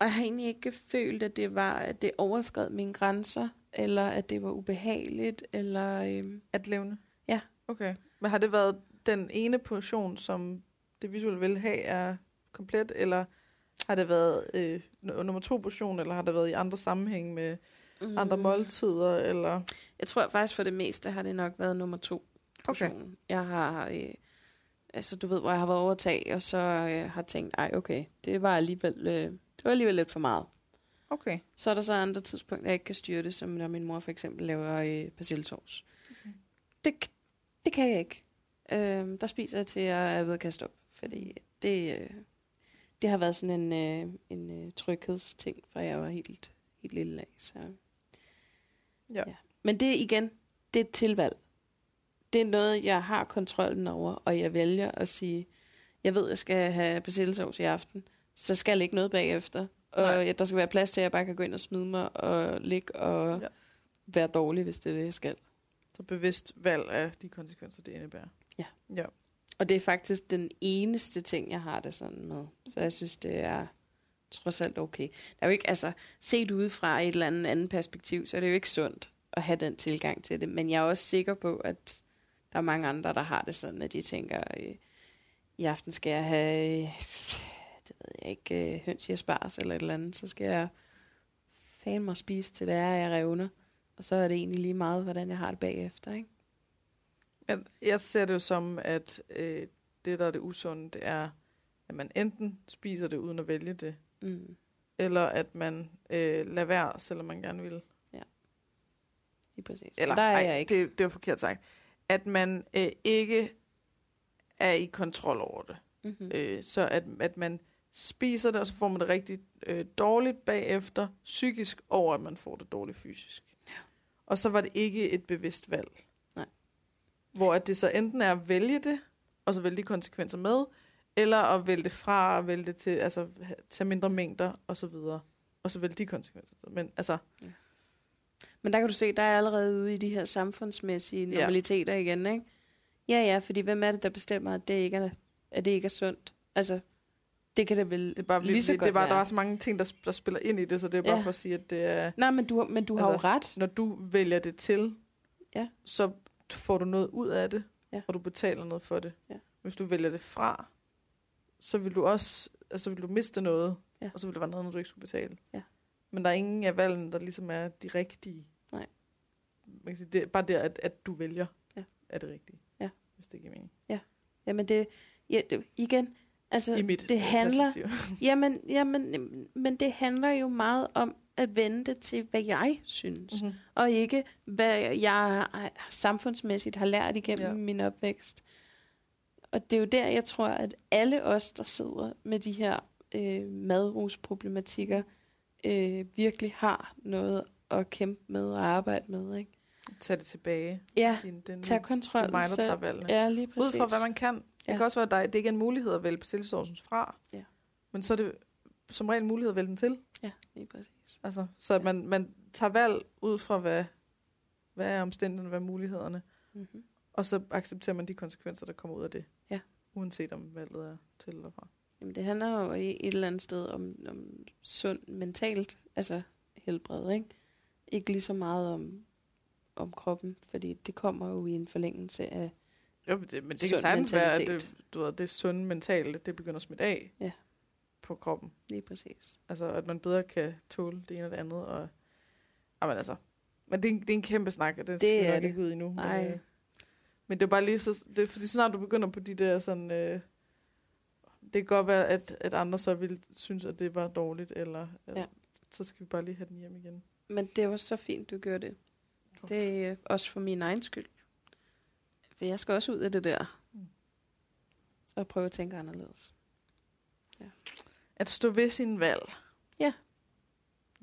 og jeg har egentlig ikke følt, at det var, at det overskred mine grænser, eller at det var ubehageligt, eller øhm, At levne? Ja. Okay. Men har det været den ene portion, som det visuelle vil have, er komplet, eller har det været øh, nummer to portion, eller har det været i andre sammenhæng med andre mm, måltider, eller... Jeg tror faktisk for det meste har det nok været nummer to portion. Okay. Jeg har, øh, altså du ved, hvor jeg har været overtag, og så øh, har tænkt, ej okay, det var alligevel, øh, det var alligevel lidt for meget. Okay. Så er der så andre tidspunkter, jeg ikke kan styre det, som når min mor for eksempel laver øh, persillesovs. Okay. Det, det kan jeg ikke. Øh, der spiser jeg til, at jeg er ved at kaste op, fordi det, øh, det har været sådan en, øh, en øh, tryghedsting, fra jeg var helt, helt lille af. Så. Ja. Ja. Men det igen, det er et tilvalg. Det er noget, jeg har kontrollen over, og jeg vælger at sige, jeg ved, jeg skal have persillesovs i aften, så skal jeg ikke noget bagefter. Og Nej. ja, der skal være plads til, at jeg bare kan gå ind og smide mig og ligge og Ja. ja. være dårlig, hvis det er det, jeg skal. Så bevidst valg af de konsekvenser, det indebærer. Ja. Ja. Og det er faktisk den eneste ting, jeg har det sådan med. Så jeg synes, det er trods alt okay. Der er jo ikke, altså, set udefra et eller andet andet perspektiv, så er det jo ikke sundt at have den tilgang til det. Men jeg er også sikker på, at der er mange andre, der har det sådan, at de tænker, øh, i aften skal jeg have, øh, det ved jeg ikke, øh, høns i asparges eller et eller andet, så skal jeg fan mig spise til det er, jeg revner. Og så er det egentlig lige meget, hvordan jeg har det bagefter, ikke? Jeg, jeg ser det jo som, at øh, det, der er det usunde, det er, at man enten spiser det uden at vælge det, Mm. eller at man øh, lader være, selvom man gerne vil. Lige præcis. Eller, der er ej, jeg ikke. Det, det var forkert sagt. At man øh, ikke er i kontrol over det. Mm-hmm. Øh, så at, at man spiser det, og så får man det rigtig øh, dårligt bagefter, psykisk over, at man får det dårligt fysisk. Ja. Og så var det ikke et bevidst valg. Nej. Hvor at det så enten er at vælge det, og så vælge de konsekvenser med, eller at vælge det fra, og vælge det til, altså tage mindre mængder, og så videre. Og så vælge de konsekvenser. Men altså, Men der kan du se, der er allerede ude i de her samfundsmæssige Ja. normaliteter igen, ikke? Ja, ja, fordi hvem er det, der bestemmer, at det ikke er, at det ikke er sundt? Altså, det Det kan det vel Det bare, lige så det, godt det er bare, der er så mange ting, der, der spiller ind i det, så det er bare Ja. for at sige, at det er, Nej, men du, men du har Altså, jo ret. når du vælger det til, Ja. så får du noget ud af det, Ja. og du betaler noget for det. Ja. Hvis du vælger det fra, så vil du også altså vil du miste noget, Ja. og så vil der være noget, du ikke skulle betale. Ja. Men der er ingen af valgene, der ligesom er de rigtige. Nej. Man kan sige, det er bare der, at, at du vælger, Ja. er det rigtige. Ja. Hvis det giver mening. Jamen det, ja, det igen, altså I mit det handler, perspektiv. jamen, jamen, men det handler jo meget om at vende det til, hvad jeg synes, Mhm. og ikke hvad jeg samfundsmæssigt har lært igennem Ja. min opvækst. Og det er jo der, jeg tror, at alle os, der sidder med de her øh, madrusproblematikker, øh, virkelig har noget at kæmpe med og arbejde med. Ikke? Tag det tilbage. Ja, Sige, det er nu- tag kontrol. det er mig, der tager valgene. Ja, lige Ud præcis. fra, hvad man kan. Det Ja. kan også være, at der, det ikke er en mulighed at vælge besættelsesordens fra. Ja. Men så er det som regel en mulighed at vælge den til. Ja, lige præcis. Altså, så at man, man tager valg ud fra, hvad, hvad er omstændighederne, hvad er mulighederne. Mm-hmm. Og så accepterer man de konsekvenser, der kommer ud af det. Ja. Uanset om valget er til eller fra. Jamen, det handler jo i et eller andet sted om, om sund mentalt, altså helbred, ikke? Ikke lige så meget om, om kroppen, fordi det kommer jo i en forlængelse af... Jo, men det, men det kan sagtens være, at det, du ved, det sunde mentale, det begynder at smitte af Ja. på kroppen. Lige præcis. Altså, at man bedre kan tåle det ene og det andet. Og, jamen, altså, men det er, en, det er en kæmpe snak, og det, Det er nok det. ikke ud i nu. Nej. Men, øh, men det er bare lige så... Det fordi snart du begynder på de der sådan... Øh, det kan godt være, at, at andre så ville synes, at det var dårligt, eller, eller Ja. så skal vi bare lige have den hjem igen. Men det var så fint, du gjorde det. Det er også for min egen skyld. For jeg skal også ud af det der. Og prøve at tænke anderledes. At stå ved sin valg. Ja.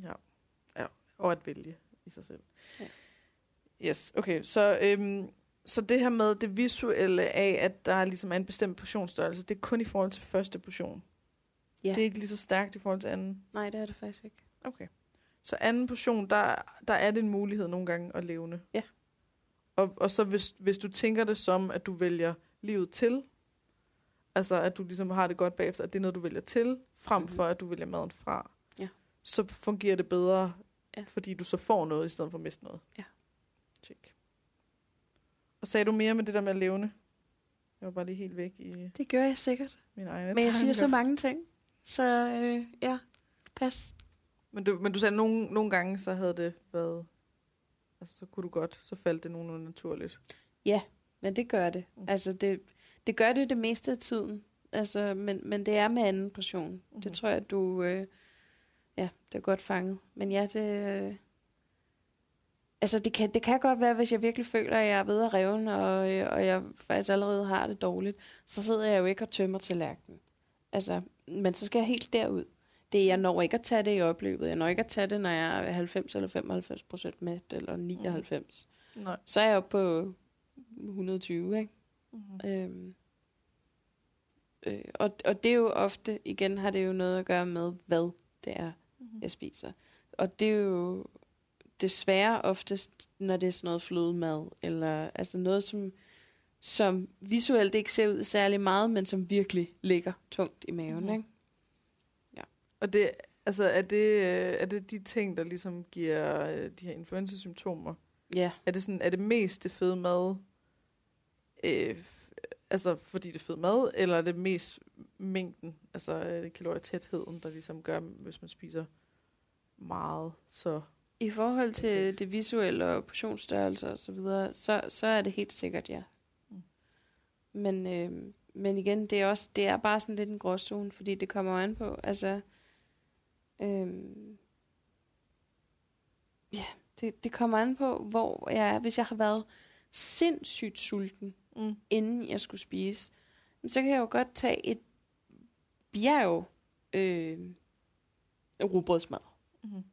Ja. ja. Og at vælge i sig selv. Ja. Yes, okay. Så, øhm, så det her med det visuelle af, at der ligesom er en bestemt portionsstørrelse, det er kun i forhold til første portion. Ja. Det er ikke lige så stærkt i forhold til anden. Nej, det er det faktisk ikke. Okay. Så anden portion, der, der er det en mulighed nogle gange at levne. Ja. Og, og så hvis, hvis du tænker det som, at du vælger livet til, altså at du ligesom har det godt bagefter, at det er noget, du vælger til, frem Mhm. for at du vælger maden fra, Ja. så fungerer det bedre, Ja. fordi du så får noget, i stedet for at miste noget. Ja. Check. Og sagde du mere med det der med at levne? Jeg var bare lige helt væk i Det gør jeg sikkert. min egen Men jeg siger så mange ting. Så øh, ja, pas. Men du, men du sagde, at nogle, nogle gange, så havde det været... Altså, så kunne du godt, så faldt det nogenlunde naturligt. Men det gør det. Mm. Altså, det, det gør det det meste af tiden. Altså, men, men det er med anden. Mhm. Mm-hmm. Det tror jeg, at du... Øh, ja, det er godt fanget. Men ja, det... Øh, altså, det kan, det kan godt være, hvis jeg virkelig føler, at jeg er ved at revne, og, øh, og jeg faktisk allerede har det dårligt, så sidder jeg jo ikke og tømmer tallerkenen. Altså, men så skal jeg helt derud. Det, jeg når ikke at tage det i opløbet. Jeg når ikke at tage det, når jeg er 90 eller 95 procent mæt, eller 99. Mm. Nej. Så er jeg oppe på 120, ikke? Mm-hmm. Øhm, øh, og, og det er jo ofte, igen har det jo noget at gøre med, hvad det er, Mm-hmm. jeg spiser. Og det er jo desværre oftest, når det er sådan noget flødemad, eller altså noget, som, som visuelt ikke ser ud særlig meget, men som virkelig ligger tungt i maven, Mhm. mm-hmm. ikke? Og det, altså, er det, øh, er det de ting, der ligesom giver øh, de her influenzasymptomer? Ja, Er det, sådan, er det mest det fede mad, øh, altså fordi det er fed mad, eller er det mest mængden, altså øh, kalorietætheden, der ligesom gør, hvis man spiser meget, så... i forhold til det visuelle og portionsstørrelse og så videre, så, så er det helt sikkert ja. Mm. Men, øh, men igen, det er også det er bare sådan lidt en gråzone, fordi det kommer an på, altså, øh, ja, det, det kommer an på, hvor jeg er. Hvis jeg har været sindssygt sulten, Mm. inden jeg skulle spise, så kan jeg jo godt tage et bjerg øh, rugbrødsmad, Mm-hmm.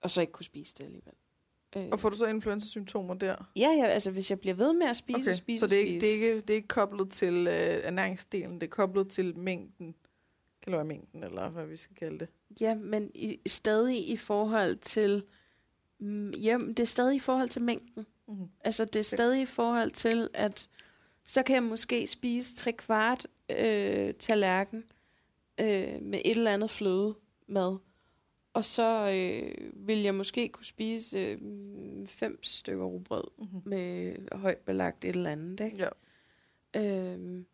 og så ikke kunne spise det alligevel. Øh, Og får du så influenzasymptomer der? Ja, ja, altså hvis jeg bliver ved med at spise og spise så det er, ikke, spise. det, er ikke, det er ikke koblet til øh, ernæringsdelen, det er koblet til mængden, kaloriemængden, eller hvad vi skal kalde det. Ja, men i, stadig i forhold til... Ja, det er stadig i forhold til mængden. Mm-hmm. Altså det er stadig i forhold til, at så kan jeg måske spise tre kvart øh, tallerken, øh, med et eller andet fløde mad. Og så øh, vil jeg måske kunne spise øh, fem stykker rugbrød Mm-hmm. med højt belagt et eller andet. Ikke? Ja. Øhm,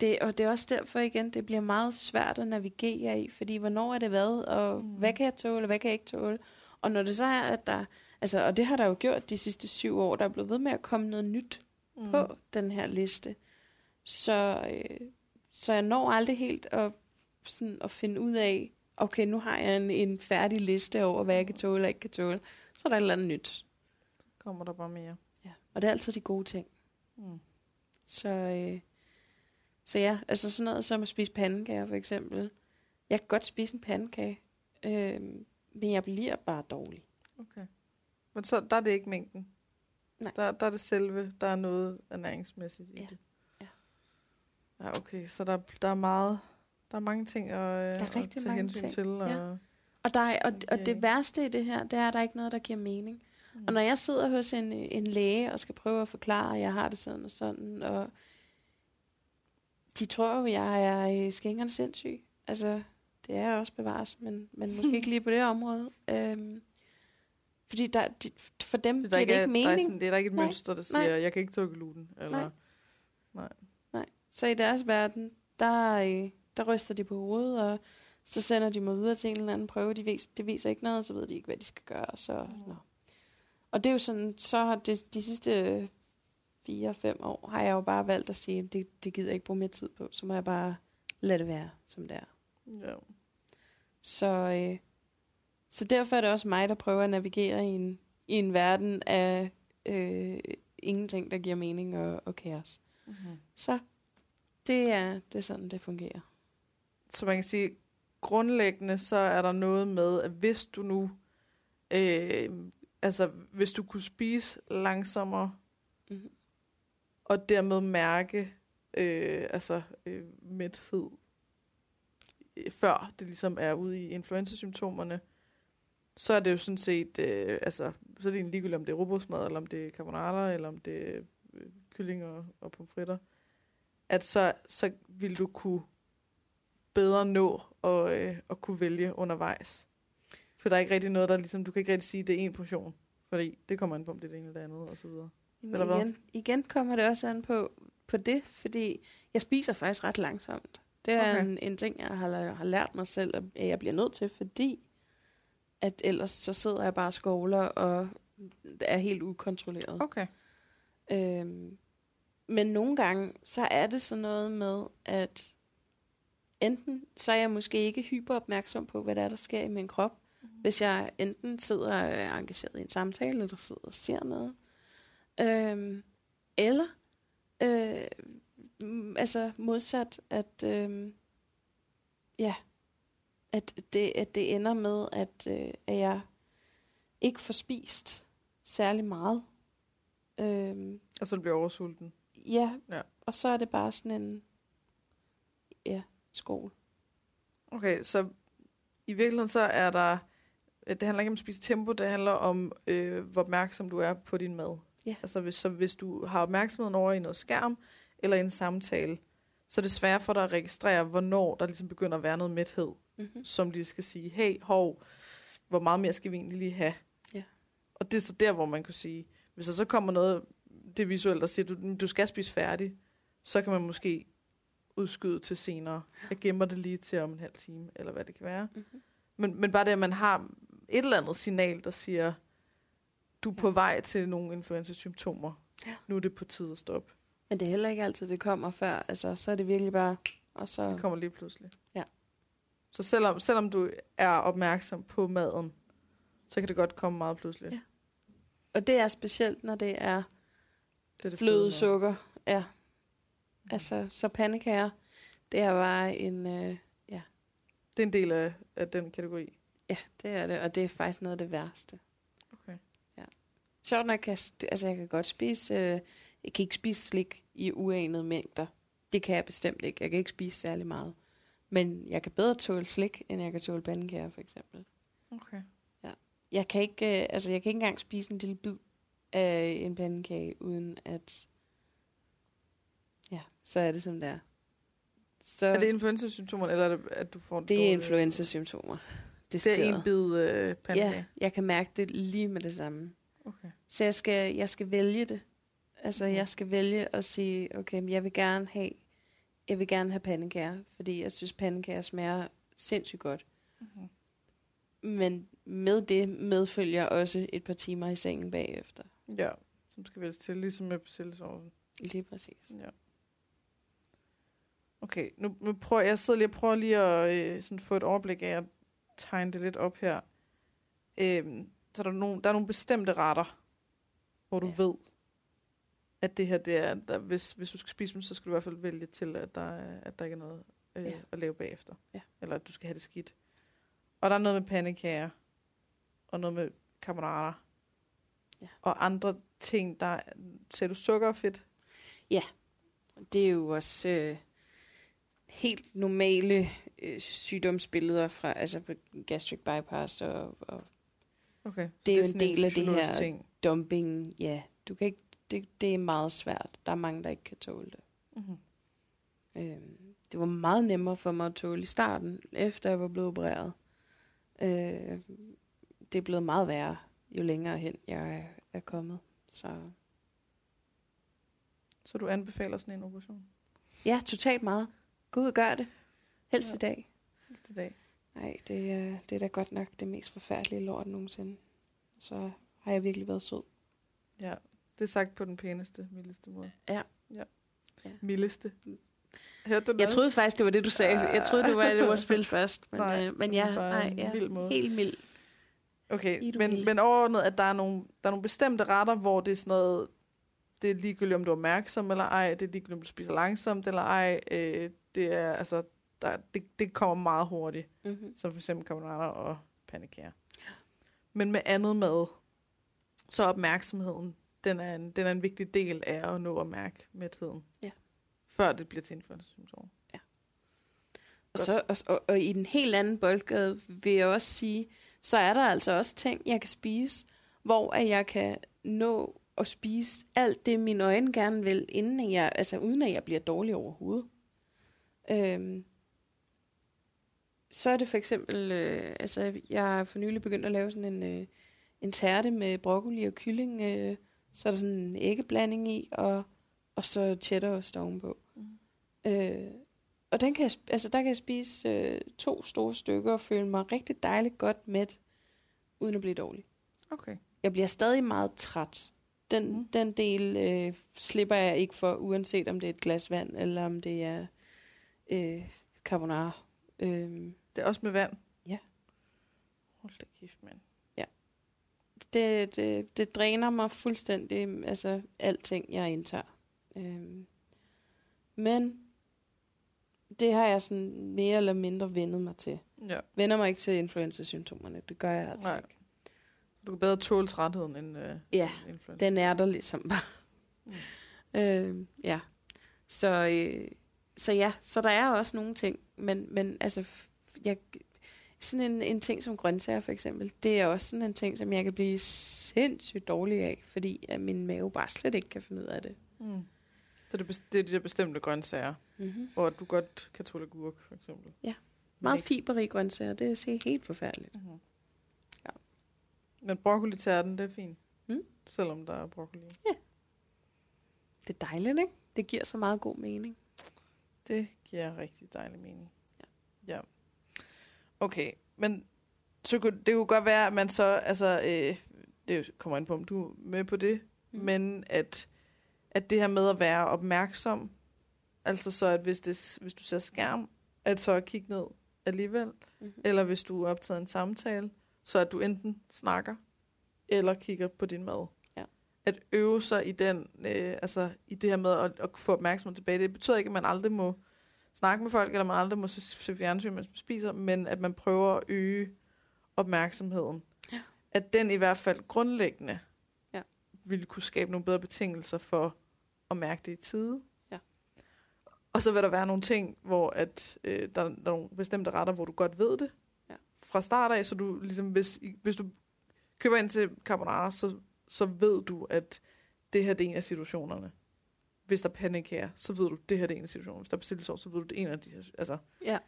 det, og det er også derfor igen, det bliver meget svært at navigere i, fordi hvornår er det hvad, og Mm. hvad kan jeg tåle, og hvad kan jeg ikke tåle. Og når det så er, at der, altså, og det har der jo gjort de sidste syv år, der er blevet ved med at komme noget nyt Mm. på den her liste. Så, øh, så jeg når aldrig helt at, sådan, at finde ud af, okay, nu har jeg en, en færdig liste over, hvad jeg kan tåle og ikke kan tåle. Så er der et eller andet nyt. Kommer der bare mere. Ja. Og det er altid de gode ting. Mm. Så, øh, så ja, altså sådan noget som at spise pandekager for eksempel. Jeg kan godt spise en pandekage, øh, men jeg bliver bare dårlig. Okay. Men så der er det ikke mængden. Nej. Der, der er det selve, der er noget ernæringsmæssigt i Ja. det. Ja. Ja, okay. Så der, der er meget, der er mange ting at, er at tage mange hensyn ting. til. Og, Ja. Og, der er, og, og Okay. det værste i det her, det er, at der er ikke noget, der giver mening. Mm. Og når jeg sidder hos en, en læge og skal prøve at forklare, at jeg har det sådan og sådan, og de tror jo, jeg er øh, skængerne sindssyg. Altså, det er også bevares, men, men måske ikke lige på det område. Øhm, fordi der, de, for dem det, der giver det er, ikke Der er, mening. sådan, det er der ikke et Nej. mønster, der Nej. siger, jeg kan ikke tåle gluten. Eller, Nej. Så i deres verden, der, øh, der ryster de på hovedet, og så sender de mig videre til en eller anden prøve. De vis, det viser ikke noget, så ved de ikke, hvad de skal gøre. Så, Mm. Og det er jo sådan, så har det, de sidste fire-fem år, har jeg jo bare valgt at sige, at det, det gider jeg ikke bruge mere tid på. Så må jeg bare lade det være, som det er. ja. Så, øh, så derfor er det også mig, der prøver at navigere i en, i en verden af øh, ingenting, der giver mening og, og kaos. Mm-hmm. Så det er, det er sådan, det fungerer. Så man kan sige, grundlæggende så er der noget med, at hvis du nu, øh, altså hvis du kunne spise langsommere, Mm-hmm og dermed mærke øh, altså øh, mæthed, øh, før det ligesom er ude i influenzasymptomerne, så er det jo sådan set, øh, altså, så er det en ligegyldigt, om det er robotsmad, eller om det er carbonara, eller om det er øh, kylling og, og pomfritter, at så, så vil du kunne bedre nå at, øh, at kunne vælge undervejs. For der er ikke rigtig noget, der ligesom, du kan ikke rigtig sige, at det er en portion. Fordi det kommer an på, om det er det ene eller det andet, og så videre. Jamen, Eller hvad? igen, igen kommer det også an på, på det, fordi jeg spiser faktisk ret langsomt. Det er Okay. en, en ting, jeg har, har lært mig selv, at jeg bliver nødt til, fordi at ellers så sidder jeg bare og skovler og er helt ukontrolleret. Okay. Øhm, men nogle gange, så er det sådan noget med, at enten så er jeg måske ikke hyperopmærksom på, hvad der er, der sker i min krop. Hvis jeg enten sidder og er engageret i en samtale, eller sidder og ser noget. Øhm, eller øh, altså modsat, at øh, ja, at det, at det ender med, at, øh, at jeg ikke får spist særlig meget. Øhm, Altså, du bliver oversulten. ja, Ja. og så er det bare sådan en ja, skål. Okay, så i virkeligheden så er der, øh, det handler ikke om at spise tempo, det handler om, øh, hvor opmærksom du er på din mad. Ja. Altså hvis, så hvis du har opmærksomheden over i noget skærm, eller i en samtale, så er det svært for dig at registrere, hvornår der ligesom begynder at være noget mæthed, Mm-hmm. som de skal sige, hey, hov, hvor meget mere skal vi egentlig lige have? Ja. Og det er så der, hvor man kan sige, hvis der så kommer noget, det visuelt, der siger, du, du skal spise færdig, så kan man måske udskyde til senere. Jeg gemmer det lige til om en halv time, eller hvad det kan være. Mm-hmm. Men, men bare det, at man har et eller andet signal, der siger, du er på Ja. vej til nogle influenza-symptomer. Ja. Nu er det på tide at stoppe. Men det er heller ikke altid, det kommer før. Altså, så er det virkelig bare... Og så, Det kommer lige pludselig. Ja. Så selvom, selvom du er opmærksom på maden, så kan det godt komme meget pludselig. Ja. Og det er specielt, når det er Det er det fløde sukker. Ja. Altså, så pandekager, det er bare en... Øh, med. Det er en del af, af den kategori. ja, det er det. Og det er faktisk noget af det værste. Sjovt nok, kan, altså jeg kan godt spise... Øh, jeg kan ikke spise slik i uanede mængder. Det kan jeg bestemt ikke. Jeg kan ikke spise særlig meget. Men jeg kan bedre tåle slik, end jeg kan tåle pandekager, for eksempel. Okay. Jeg kan ikke, øh, altså jeg kan ikke engang spise en lille bid af en pandekage, uden at, ja, så er det som det er. Så Er det influenza-symptomer, eller er det, at du får det er dårlige- influenza-symptomer. Det er en bid øh, pandekage? Ja, jeg kan mærke det lige med det samme. Okay. Så jeg skal, jeg skal vælge det. Altså, Mhm. jeg skal vælge at sige, okay, men jeg vil gerne have, jeg vil gerne have pandekager, fordi jeg synes, pandekager smager sindssygt godt. Mm-hmm. Men med det medfølger også et par timer i sengen bagefter. Ja, som skal vælges til, ligesom med persillesovsen. Lige præcis. Ja. Okay, nu, nu prøver jeg sidder lige og prøver lige at øh, sådan få et overblik af at tegne det lidt op her. Øhm, så er der, nogle, der er nogle bestemte retter, hvor du Ja. ja. ved, at det her, det er, der, hvis, hvis du skal spise dem, så skal du i hvert fald vælge til, at der, er- at der ikke er noget øh, Ja. ja. at lave bagefter. Ja. Eller at du skal have det skidt. Og der er noget med pandekager, og noget med carbonara. Ja. Og andre ting, der... Ser du sukker og fedt? Det er jo også øh, helt normale øh, sygdomsbilleder fra altså på gastric bypass og, og Okay. så Det er jo en del af det her- Ting. dumping. Ja, du kan ikke, det, det er meget svært. Der er mange, der ikke kan tåle det. Mm-hmm. Øh, det var meget nemmere for mig at tåle i starten, efter jeg var blevet opereret. Øh, det er blevet meget værre, jo længere hen jeg er, er kommet. Så Så du anbefaler sådan en operation? ja, totalt meget. Gå ud og gør det. Helst Ja. i dag. Helst i dag. Nej, det, er- det er da godt nok det mest forfærdelige lort nogensinde. Så har jeg virkelig været sød. Ja, det er sagt på den pæneste, mildeste måde. Ja. ja. Ja. Mildeste. Hørte du det Jeg troede faktisk, det var det, du sagde. Jeg troede, det var det var spil først. Men, Nej, øh, men ja, nej, ja, vild måde. helt mild. Okay, men, men overordnet, at der er, nogle, der er nogle bestemte retter, hvor det er sådan noget, det er ligegyldigt, om du er opmærksom eller ej, det er ligegyldigt, om du spiser langsomt eller ej, øh, det er, altså, der, det, det kommer meget hurtigt, Mm-hmm. som for eksempel carbonara og pandekager. Men med andet mad, så opmærksomheden, den er, en, den er en vigtig del af at nå at mærke mætheden. Ja. Før det bliver til influenza-symptomer. Og, så, og, og, og i den helt anden boldgade vil jeg også sige, så er der altså også ting, jeg kan spise, hvor at jeg kan nå at spise alt det, mine øjne gerne vil, inden jeg, altså uden at jeg bliver dårlig overhovedet. Øhm, så er det for eksempel, øh, altså jeg har for nylig begyndt at lave sådan en, øh, en tærte med broccoli og kylling, øh, så er der sådan en æggeblanding i, og, og så cheddarost ovenpå. Mm. Øh, og den kan jeg, altså, der kan jeg spise øh, to store stykker og føle mig rigtig dejligt godt mæt, uden at blive dårlig. Okay. Jeg bliver stadig meget træt. Den, mm. den del øh, slipper jeg ikke for, uanset om det er et glas vand, eller om det er øh, carbonara. Øh, Det er også med vand? Ja. Hold da kæft, mand. det, det, det dræner mig fuldstændig, altså alting, jeg indtager. Øh, men det har jeg sådan mere eller mindre vendet mig til. Ja. Vender mig ikke til influenza-symptomerne. Det gør jeg altså Nej. ikke. Du kan bedre tåle trætheden end øh, Ja, influenza. Den er der ligesom bare. Mm. øh, ja. Så, øh, så ja, så der er også nogle ting. Men, men altså, jeg, sådan en, en ting som grøntsager for eksempel, det er også sådan en ting, som jeg kan blive sindssygt dårlig af, fordi at min mave bare slet ikke kan finde ud af det. Mm. Så det, er det er de der bestemte grøntsager, Mm-hmm. hvor du godt kan tåle agurk, for eksempel. Ja. Meget fiberrige grøntsager, det ser helt forfærdeligt. Mhm. Ja. Men broccoli tærten, det er fint. Mm. Selvom der er broccoli. i. Det er dejligt, ikke? Det giver så meget god mening. Det giver rigtig dejlig mening. Ja. ja. Okay, men så kunne, det kunne godt være, at man så, altså, øh, det kommer an på, om du er med på det, Mm. mm. men at, at det her med at være opmærksom, altså så, at hvis, det, hvis du ser skærm, at så at kigge ned alligevel, Mm-hmm. eller hvis du er optaget en samtale, så at du enten snakker, eller kigger på din mad. Ja. At øve sig i den, øh, altså i det her med at, at få opmærksomhed tilbage, det betyder ikke, at man aldrig må snakke med folk, eller man aldrig må se, fjernsyn, mens man spiser, men at man prøver at øge opmærksomheden. Ja. At den i hvert fald grundlæggende Ja. ville kunne skabe nogle bedre betingelser for at mærke det i tide. Ja. Og så vil der være nogle ting, hvor at, øh, der, der er nogle bestemte retter, hvor du godt ved det Ja. fra start af, så du ligesom, hvis, hvis du køber ind til carbonara, så, så ved du, at det her det er en af situationerne, hvis der er panik her, så ved du, det her det er en af situationen. Hvis der er besættelsesår, så ved du, det er en af de her, altså, Ja.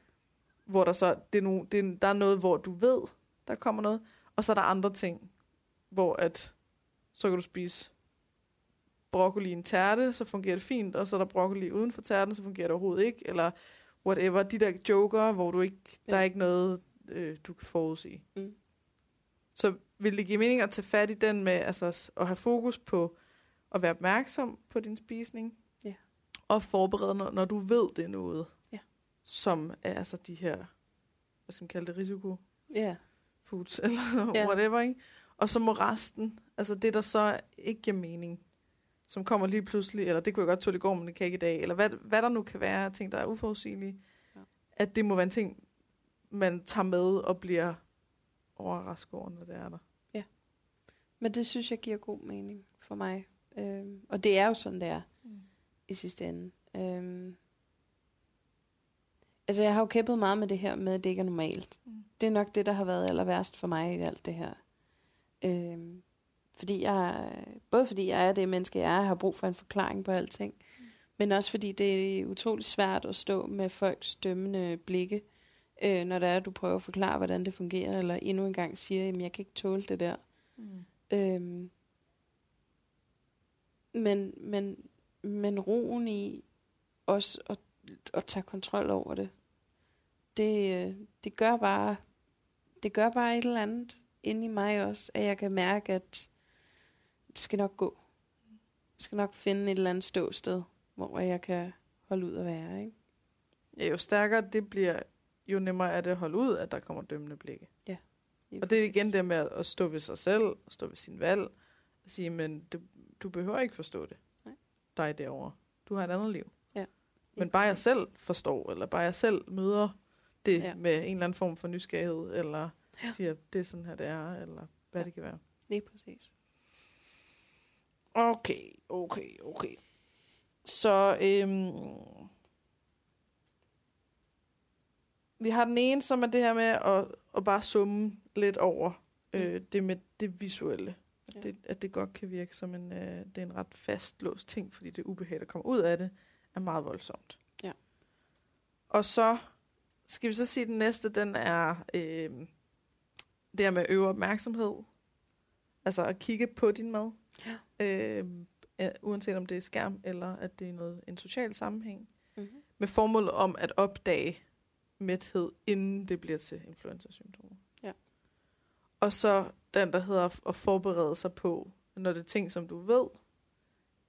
hvor der så, det er no, det er, der er noget, hvor du ved, der kommer noget, og så er der andre ting, hvor at, så kan du spise broccoli i en tærte, så fungerer det fint, og så er der broccoli uden for tærten, så fungerer det overhovedet ikke, eller whatever, de der joker, hvor du ikke, der er Ja. ikke noget, øh, du kan forudsige. Mm. Så vil det give mening at tage fat i den med altså, at have fokus på at være opmærksom på din spisning, Ja. og forberede, når, når du ved, det er noget, Ja. som er altså de her, hvad skal man kalde det, risiko Ja. foods, eller Ja. whatever, ikke? Og så må resten, altså det, der så ikke giver mening, som kommer lige pludselig, eller det kunne jeg godt tåle i går, men det kan ikke i dag, eller hvad, hvad der nu kan være, ting, der er uforudsigelige, Ja. at det må være en ting, man tager med og bliver overrasket over, når det er der. Men det synes jeg giver god mening for mig. Øhm, og det er jo sådan, det er Mm. i sidste ende. Øhm, altså, jeg har jo kæmpet meget med det her med, at det ikke er normalt. Mm. Det er nok det, der har været aller værst for mig i alt det her. Øhm, fordi jeg, både fordi jeg er det menneske, jeg er, har brug for en forklaring på alting, mm. men også fordi det er utrolig svært at stå med folks dømmende blikke, øh, når det er, at du prøver at forklare, hvordan det fungerer, eller endnu en gang siger, at jeg kan ikke tåle det der. Mm. Øhm, men, men, men roen i også at, at tage kontrol over det, det, øh, det gør bare det gør bare et eller andet inde i mig også, at jeg kan mærke, at det skal nok gå. Jeg skal nok finde et eller andet ståsted, hvor jeg kan holde ud at være, ikke? Ja, jo stærkere det bliver, jo nemmere er det at holde ud, at der kommer dømmende blikke. Lige Og det er igen det med at stå ved sig selv, stå ved sin valg, og sige, men det, du behøver ikke forstå det. Nej. Dig derovre. Du har et andet liv. Lige Men bare jeg selv forstår, eller bare jeg selv møder det Ja. ja. med en eller anden form for nysgerrighed, eller Ja. ja. siger, det er sådan her, det er, eller hvad Ja. ja. det kan være. Lige præcis. Okay, okay, okay. Så øhm, vi har den ene, som er det her med at, at bare summe lidt over øh, det med det visuelle. At, Ja. det, at det godt kan virke som en, øh, det er en ret fastlåst ting, fordi det ubehag, der kommer ud af det, er meget voldsomt. Ja. Og så skal vi så sige, at den næste, den er øh, det her med at øve opmærksomhed. Altså at kigge på din mad. Ja. Øh, øh, uanset om det er skærm, eller at det er noget, en social sammenhæng. Mm-hmm. Med formål om at opdage mæthed, inden det bliver til influenza-symptomer. Ja. Og så den, der hedder at forberede sig på, når det er ting, som du ved.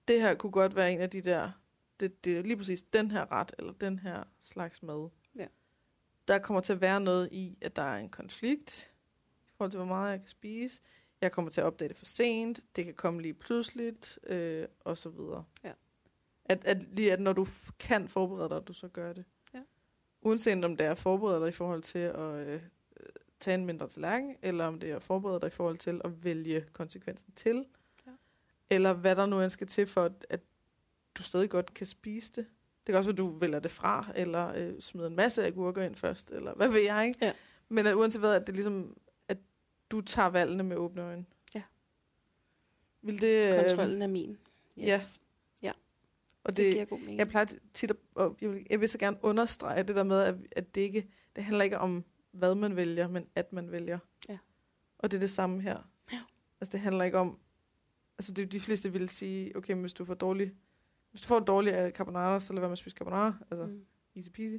Det her kunne godt være en af de der, det, det er lige præcis den her ret, eller den her slags mad. Ja. Der kommer til at være noget i, at der er en konflikt, i forhold til, hvor meget jeg kan spise. Jeg kommer til at opdage det for sent, det kan komme lige pludseligt, øh, og så videre. Ja. At, at lige at når du kan forberede dig, at du så gør det. Ja. Uanset om det er at forberede dig i forhold til at øh, tage en mindre tallerken, eller om det er at forberede dig i forhold til at vælge konsekvensen til, Ja. eller hvad der nu end skal til for, at, at du stadig godt kan spise det. Det kan også være, at du vælger det fra, eller øh, smider en masse agurker ind først, eller hvad ved jeg, ikke? Ja. Men at uanset hvad, at det ligesom, at du tager valgene med åbne øjne. Ja. Vil det... øh, Kontrollen er min. ja. Og Det, det, det giver god mening. jeg plejer tit at, og jeg vil, jeg vil så gerne understrege det der med, at, at det ikke, det handler ikke om, hvad man vælger, men at man vælger. Ja. Og det er det samme her. Ja. Altså det handler ikke om, altså det, de fleste vil sige, okay, men hvis du får dårlig, hvis du får dårlig af carbonara, så lad være med at spise carbonara, altså mm. Easy peasy.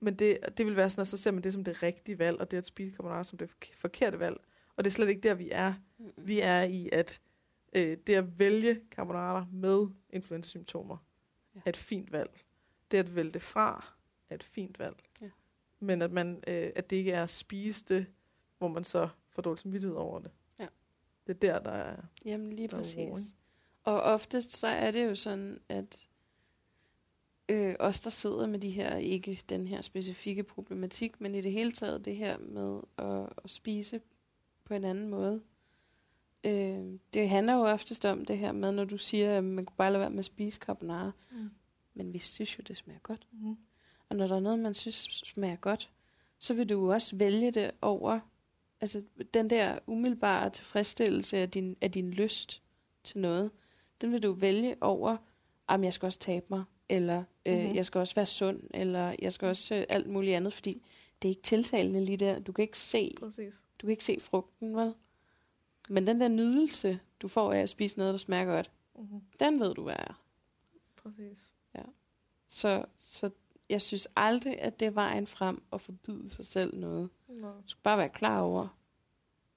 Men det, det vil være sådan, at så ser man det som det rigtige valg, og det at spise carbonara som det fork- forkerte valg. Og det er slet ikke der, vi er. Mm. Vi er i, at øh, det at vælge carbonater med influenzasymptomer Ja. er et fint valg. Det at vælge det fra er et fint valg. Ja. Men at, man, øh, at det ikke er at spise det, hvor man så får dårlig samvittighed over det. Ja. Det er der, der er... Jamen lige Der er præcis. ikke? Og oftest så er det jo sådan, at øh, os, der sidder med de her, ikke den her specifikke problematik, men i det hele taget det her med at, at spise på en anden måde. Øh, det handler jo oftest om det her med, når du siger, at man kunne bare lade være med at spise carbonara, Mm. men vi synes jo, det smager godt. Mm. Og når der er noget, man synes smager godt, så vil du også vælge det over altså den der umiddelbare tilfredsstillelse af din, af din lyst til noget. Den vil du vælge over jamen, jeg skal også tabe mig, eller øh, Mhm. mm-hmm. jeg skal også være sund, eller jeg skal også øh, alt muligt andet, fordi det er ikke tiltalende lige der. Du kan ikke se, Præcis. du kan ikke se frugten, vel? Men den der nydelse, du får af at spise noget, der smager godt, Mm-hmm. den ved du, hvad er. Præcis. Så, så jeg synes aldrig, at det er vejen frem at forbyde sig selv noget. Du skal bare være klar over,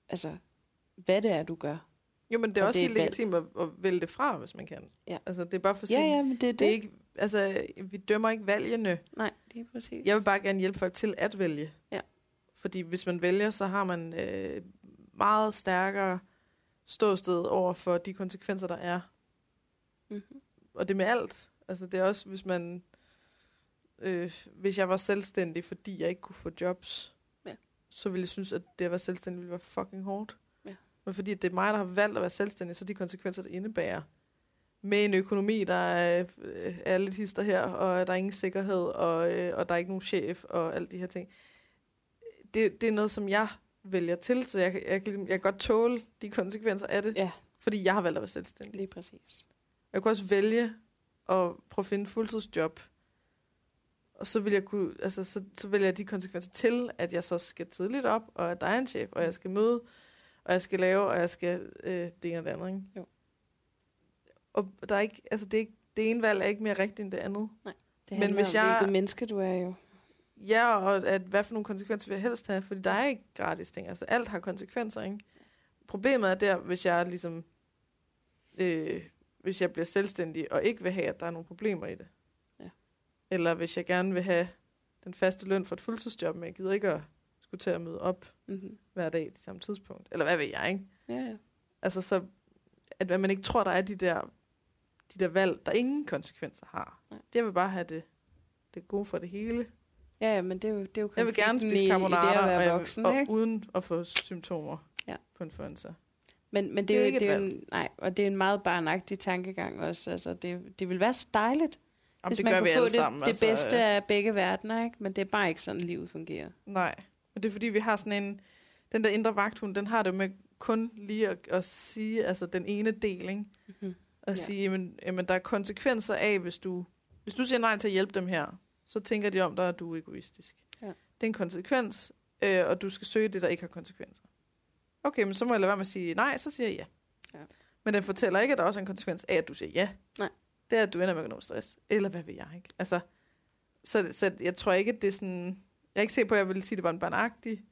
altså, hvad det er, du gør. Jo, men det er Og også det helt legitimt at, at vælge det fra, hvis man kan. Ja. Altså, det er bare for Ja, sent. ja, men det er det. Det er ikke, altså, vi dømmer ikke valgene. Nej, det er præcis. Jeg vil bare gerne hjælpe folk til at vælge. Ja. Fordi hvis man vælger, så har man øh, meget stærkere ståsted over for de konsekvenser, der er. Mm-hmm. Og det med alt. Altså, det er også, hvis man... Øh, hvis jeg var selvstændig, fordi jeg ikke kunne få jobs, Ja. så ville jeg synes, at det at være selvstændig ville være fucking hårdt. Ja. Men fordi det er mig, der har valgt at være selvstændig, så de konsekvenser, det indebærer, med en økonomi, der er, øh, er lidt hister her, og der er ingen sikkerhed, og, øh, og der er ikke nogen chef, og alle de her ting. Det, det er noget, som jeg vælger til, så jeg, jeg, kan ligesom- jeg kan godt tåle de konsekvenser af det, Ja, fordi jeg har valgt at være selvstændig. lige præcis. Jeg kunne også vælge at prøve at finde fuldtidsjob, og så vil jeg kunne, altså, så, så vælger jeg de konsekvenser til, at jeg så skal tidligt op, og at der er en chef, og jeg skal møde, og jeg skal lave, og jeg skal øh, det ene og det andet. Ikke? Jo. Og der er ikke, altså det, er ikke, det ene valg er ikke mere rigtigt end det andet. Det Men hvis om, jeg- hvilket menneske du er jo. Ja, og at, hvad for nogle konsekvenser vil jeg helst have, fordi der er ikke gratis ting. Altså alt har konsekvenser, ikke? Problemet er der, hvis jeg ligesom, øh, hvis jeg bliver selvstændig og ikke vil have, at der er nogle problemer i det. Eller hvis jeg gerne vil have den faste løn for et fuldtidsjob, men jeg gider ikke at skulle til at møde op Mm-hmm. hver dag til samme tidspunkt. Eller hvad ved jeg, ikke? Ja, ja. Altså så, at man ikke tror, der er de der, de der valg, der ingen konsekvenser har. Nej. Det vil bare have det, det gode for det hele. Ja, ja, men det er jo, det er jo Jeg vil gerne spise i, i det at være og, jeg, voksen, og ikke? uden at få symptomer Ja. på influenza. Men, men det, Det er jo, ikke det er en, nej, og det er en meget barnagtig tankegang også. Altså, det, det vil være så dejligt, Jamen, hvis det man gør kunne vi få alle det, sammen. det bedste af begge verdener, ikke? Men det er bare ikke sådan, livet fungerer. Nej, men det er fordi, vi har sådan en... Den der indre vagthund, den har det med kun lige at, at sige, altså den ene del, ikke? Mm-hmm. At Ja. sige, jamen, jamen, der er konsekvenser af, hvis du, hvis du siger nej til at hjælpe dem her, så tænker de om dig, at du er egoistisk. Ja. Det er en konsekvens, øh, og du skal søge det, der ikke har konsekvenser. Okay, men så må jeg lade være med at sige nej, så siger jeg ja. Ja. Men den fortæller ikke, at der også er en konsekvens af, at du siger ja. Nej. Det er, at du ender med økonomisk stress. Eller hvad ved jeg, ikke? Altså, så, så jeg tror ikke, at det er sådan... Jeg er ikke sikker på, at jeg ville sige, at det var en barnagtig...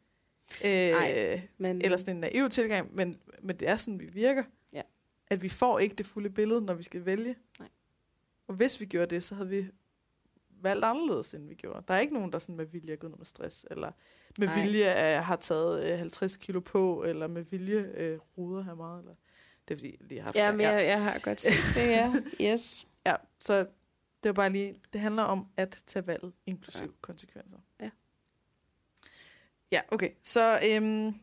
Øh. Men, eller sådan en naiv tilgang, men, men det er sådan, vi virker. Ja. At vi får ikke det fulde billede, når vi skal vælge. Nej. Og hvis vi gjorde det, så havde vi valgt anderledes, end vi gjorde. Der er ikke nogen, der sådan med vilje er gået med stress, eller med Nej. vilje øh, har taget øh, 50 kilo på, eller med vilje øh, ruder her meget. Eller. Det er fordi, jeg lige har haft Ja, det. men jeg, jeg har godt set det, ja. Yes. ja, så det var bare lige, det handler om at tage valget, inklusiv Ja. ja. konsekvenser. Ja. Ja, okay. Så øhm,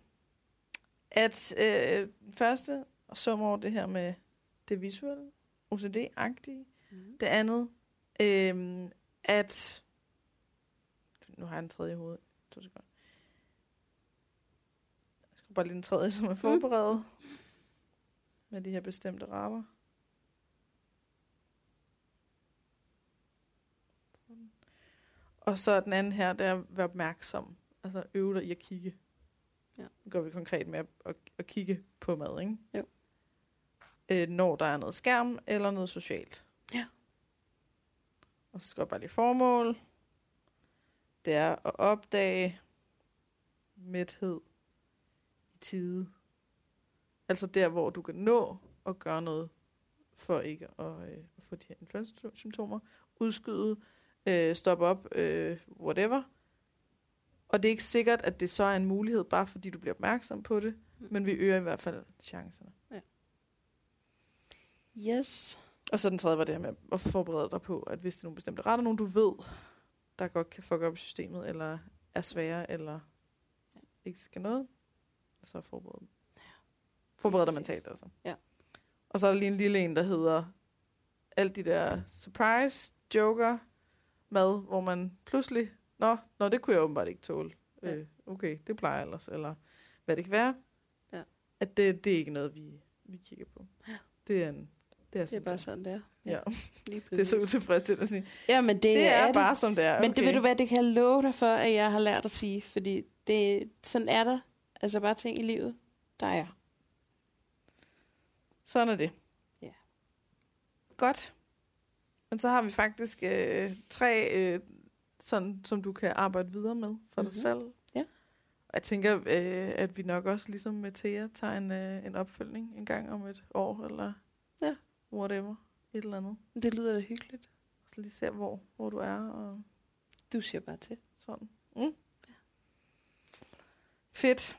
at øh, første og sum over det her med det visuelle, OCD-agtige. Mm. Det andet, øhm, at... Nu har jeg en tredje i hovedet. To sekunder. Jeg skal bare lige den tredje, som er forberedt. Med de her bestemte rammer. Og så den anden her, det er at være opmærksom. Altså øve dig i at kigge. Ja. Nu går vi konkret med at, at, at kigge på mad, ikke? Jo. Øh, når der er noget skærm eller noget socialt. Ja. Og så skal jeg bare lige formål. Det er at opdage mæthed i tide. Altså der, hvor du kan nå at gøre noget for ikke at, øh, få de her influenza-symptomer. Udskyde, øh, stoppe op, øh, whatever. Og det er ikke sikkert, at det så er en mulighed, bare fordi du bliver opmærksom på det, Mm. men vi øger i hvert fald chancerne. Yes. Og så den tredje var det her med at forberede dig på, at hvis det er nogle bestemte retter, nogen du ved, der godt kan fuck op i systemet, eller er svære, eller ikke skal noget, så forbered dem. Forbered dig mentalt, altså. Ja. Og så er der lige en lille en, der hedder alt de der surprise joker mad, hvor man pludselig, nå, nå det kunne jeg åbenbart ikke tåle. Ja. Øh, okay, det plejer jeg ellers, eller hvad det kan være. Ja. At det, det er ikke noget, vi, vi kigger på. Ja. Det er en, det er, Det er bare sådan, det er. Ja. Lige Det er så utilfredsstillende at sige. Ja, men det, Det er, det. bare, som det er. Okay. Men det ved du hvad, det kan jeg love dig for, at jeg har lært at sige, fordi det, sådan er der. Altså bare ting i livet, der er. Sådan er det. Ja. Godt. Men så har vi faktisk øh, tre, øh, sådan, som du kan arbejde videre med for mm-hmm. dig Mhm. selv. Ja. Og jeg tænker, øh, at vi nok også, ligesom med Thea, tager en, øh, en opfølgning en gang om et år, eller Ja. whatever, et eller andet. Det lyder da hyggeligt. Så lige ser, hvor, hvor du er, og Du siger bare til. sådan. Mm. Fedt.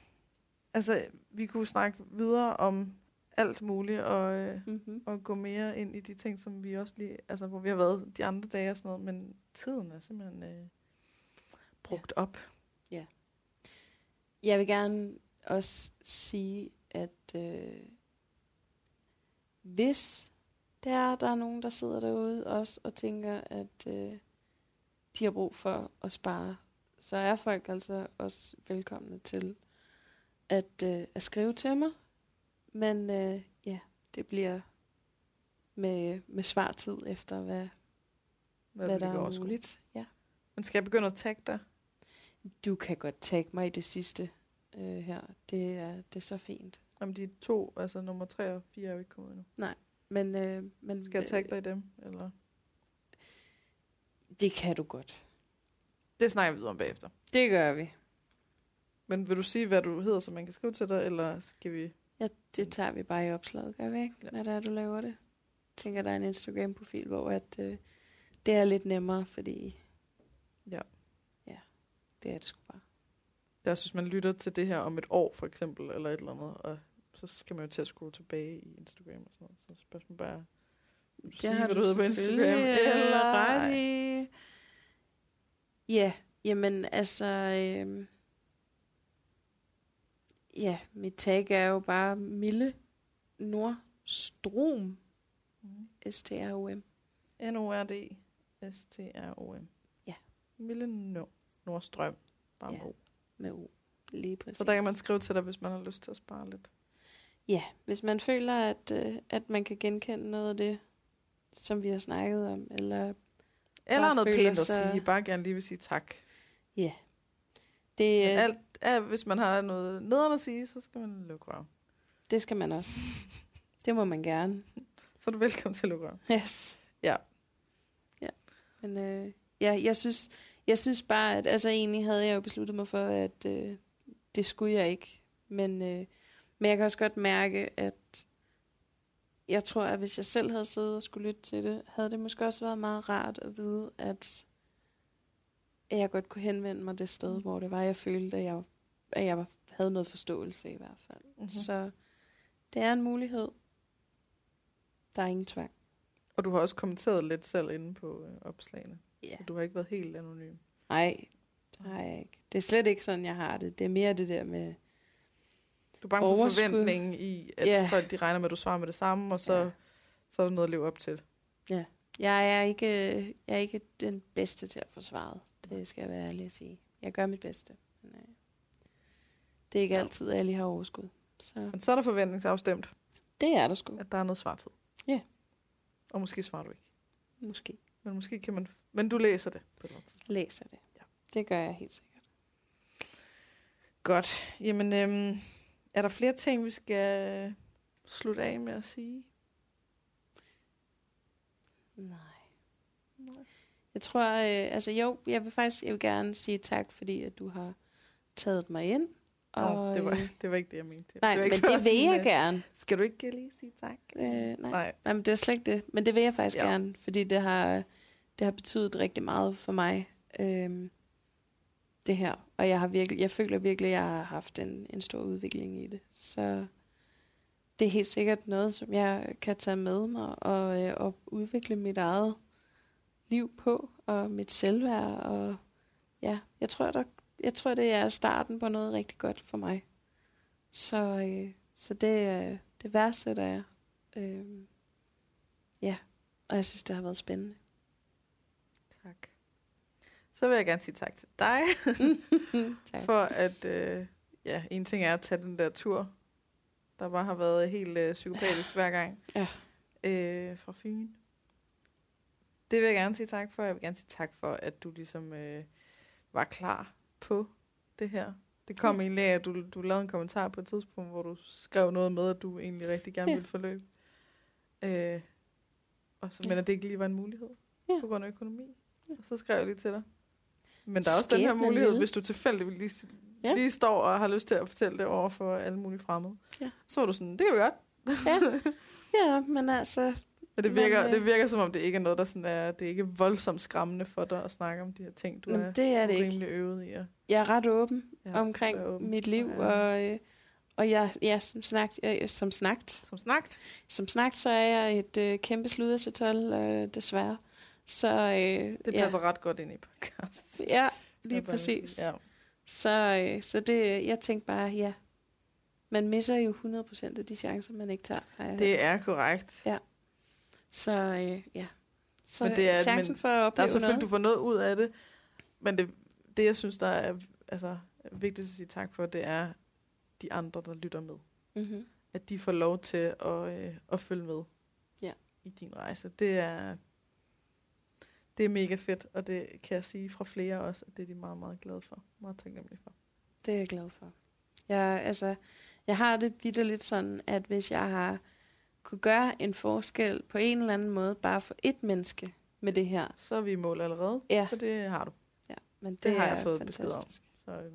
Altså, vi kunne snakke videre om alt muligt, og, øh, Mm-hmm. og gå mere ind i de ting, som vi også lige, altså hvor vi har været de andre dage og sådan noget, men tiden er simpelthen øh, brugt ja. op. Jeg vil gerne også sige, at øh, hvis der er, der er nogen, der sidder derude også og tænker, at øh, de har brug for at spare, så er folk altså også velkomne til at, øh, at skrive til mig. Men øh, ja, det bliver med, med svartid efter, hvad, hvad, hvad der er muligt. Ja. Men skal jeg begynde at tagge dig? Du kan godt tagge mig i det sidste øh, her. Det er, det er så fint. Jamen de to, altså nummer tre og fire er jo ikke kommet endnu. Men, øh, men Skal jeg tagge dig i dem? Eller? Det kan du godt. Det snakker vi videre om bagefter. Det gør vi. Men vil du sige, hvad du hedder, så man kan skrive til dig, eller skal vi... Ja, det tager vi bare i opslaget, gør vi ikke? Ja. Når det er, du laver det. Jeg tænker, der er en Instagram-profil, hvor at, øh, det er lidt nemmere, fordi... Ja. Ja, det er det sgu bare. Der synes, man lytter til det her om et år, for eksempel, eller et eller andet, og så skal man jo til at scrolle tilbage i Instagram og sådan noget. Så spørgsmålet bare, vil du sige, hvad du hedder på Instagram? Eller... ret i. Ja, jamen altså... Øh, ja, mit tag er jo bare Mille Nordstrom. Mhm. S-T-R-O-M. N-O-R-D-S-T-R-O-M. Ja. Mille Nord. Nordstrøm. Bare Ja. ja. Med U. Lige præcis. Så der kan man skrive til dig, hvis man har lyst til at spare lidt. Ja, hvis man føler, at, øh, at man kan genkende noget af det, som vi har snakket om, eller Eller noget pænt at sig- sige. Bare gerne lige vil sige tak. ja. Det, øh, alt, ja, hvis man har noget nederen at sige, så skal man lukke røv. det skal man også. Det må man gerne. Så er du velkommen til at lukke røv. Yes. Ja. Ja. Men øh, ja, jeg synes, jeg synes bare, at altså egentlig havde jeg jo besluttet mig for, at øh, det skulle jeg ikke. Men, øh, men jeg kan også godt mærke, at jeg tror, at hvis jeg selv havde siddet og skulle lytte til det, havde det måske også været meget rart at vide, at at jeg godt kunne henvende mig det sted, hvor det var, jeg følte, at jeg, at jeg var- havde noget forståelse i hvert fald. Mm-hmm. Så det er en mulighed. Der er ingen tvang. Og du har også kommenteret lidt selv inde på øh, opslagene. Ja. Du har ikke været helt anonym. Nej, det har jeg ikke. Det er slet ikke sådan, jeg har det. Det er mere det der med... Du er bange for forventningen i, at Ja. folk de regner med, at du svarer med det samme, og så, Ja. så er der noget at leve op til. Jeg er ikke, jeg er ikke den bedste til at forsvare. Det skal jeg være ærlig at sige. Jeg gør mit bedste. Men, øh, det er ikke altid, at jeg lige har overskud. Så Men så er der forventningsafstemt, det er der sgu. at der er noget svartid. Ja. Og måske svarer du ikke. Måske Men måske kan man... Men du læser det på et eller andet tidspunkt. læser det. Ja. Det gør jeg helt sikkert. Godt. Jamen, øhm, er der flere ting, vi skal slutte af med at sige? Nej. Jeg tror, øh, altså jo, jeg vil faktisk jeg vil gerne sige tak, fordi at du har taget mig ind. Og, Og, det, var, øh, det var ikke det, jeg mente. nej, det men det vil jeg øh, gerne. Skal du ikke lige sige tak? Øh, nej. Nej. Nej, men det er slet ikke det. Men det vil jeg faktisk ja. gerne, fordi det har, det har betydet rigtig meget for mig, øhm, det her. Og jeg, har virkelig, jeg føler virkelig, at jeg har haft en, en stor udvikling i det. Så det er helt sikkert noget, som jeg kan tage med mig og, øh, og udvikle mit eget liv på, og mit selvværd. Og ja, jeg tror, der, jeg tror, det er starten på noget rigtig godt for mig. Så, øh, så det, øh, det værdsætter jeg. Øhm, ja, og jeg synes, det har været spændende. Tak. Så vil jeg gerne sige tak til dig, tak. for at, øh, ja, en ting er at tage den der tur, der bare har været helt øh, psykopatisk hver gang. Ja. øh, fra Fyn. Det vil jeg gerne sige tak for. Jeg vil gerne sige tak for, at du ligesom øh, var klar på det her. Det kom ja. egentlig af, at du, du lavede en kommentar på et tidspunkt, hvor du skrev noget med, at du egentlig rigtig gerne Ja. ville forløbe. Øh, og så, Ja. men at det ikke lige var en mulighed Ja. på grund af økonomi. Ja. Og så skrev jeg lige til dig. Men der er også den her mulighed, ville. hvis du tilfældigvis lige, ja. lige står og har lyst til at fortælle det over for alle mulige fremmede. Ja. Så var du sådan, det kan vi godt. Ja, ja men altså, Men det Men, virker, øh, det virker som om, det ikke er noget, der sådan er, det er ikke voldsomt skræmmende for dig at snakke om de her ting. Du men er det er det ikke. rimelig øvet i at Jeg er ret åben ja, ja, omkring åben. mit liv, Ja. og, øh, og jeg, ja, som, snakt, øh, som snagt, Som snakt. som snagt, så er jeg et øh, kæmpe sludersatol, øh, desværre. Så øh, Det passer ret godt ind i podcast. ja, ja, lige præcis. Ja. Så, øh, så det, jeg tænkte bare, ja, man misser jo 100% af de chancer, man ikke tager. Jeg hørt. Det er korrekt. Så øh, ja, så Men det er- chancen men for at Der er opleve selvfølgelig, noget. du får noget ud af det, men det, det jeg synes, der er altså, vigtigt at sige tak for, det er de andre, der lytter med. Mm-hmm. At de får lov til at, øh, at følge med Ja. i din rejse. Det er, det er mega fedt, og det kan jeg sige fra flere også, at det er de meget, meget glade for. Meget taknemmelige for. Det er jeg glad for. Jeg, altså, jeg har det lidt sådan, at hvis jeg har kunne gøre en forskel på en eller anden måde, bare for et menneske med det her, Så er vi i mål allerede, ja, for det har du. ja men det, Det har er jeg fået besked om. fantastisk. Så, øh,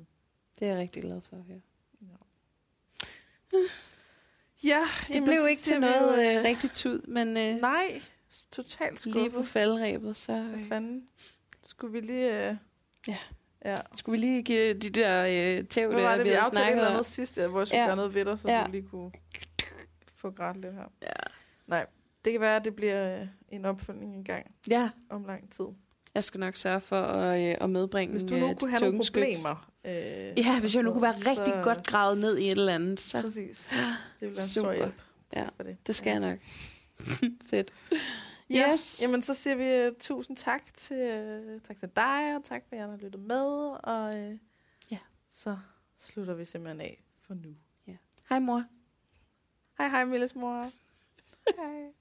Det er jeg rigtig glad for at høre. ja. ja, Det jamen, blev ikke til vi noget øh, rigtig tud, men øh, Nej, totalt lige på skuffet. faldrebet, så Hvad øh, fanden? Skulle vi lige... Øh... Ja. Ja. skulle vi lige give de der øh, tæv, var der det, vi vi havde aftalte et snakket eller om. andet sidst, ja, hvor jeg skulle Ja. gøre noget ved dig, så Ja. du lige kunne få grædt lidt her. Ja. Nej, det kan være, at det bliver øh, en opfølgning en gang Ja, om lang tid. jeg skal nok sørge for at, øh, at medbringe Hvis du øh, nu kunne have nogle problemer... Øh, Ja, hvis jeg nu kunne være sådan rigtig godt gravet ned i et eller andet, så Præcis. Det ville være en Super. hjælp. Ja, for det. det skal jeg nok. Fedt. Ja, Yes. jamen så siger vi uh, tusind tak til, uh, tak til dig, og tak for jer, der har lyttet med. Og uh, Ja. så slutter vi simpelthen af for nu. Hej mor. Hej hej, Milles mor. hej.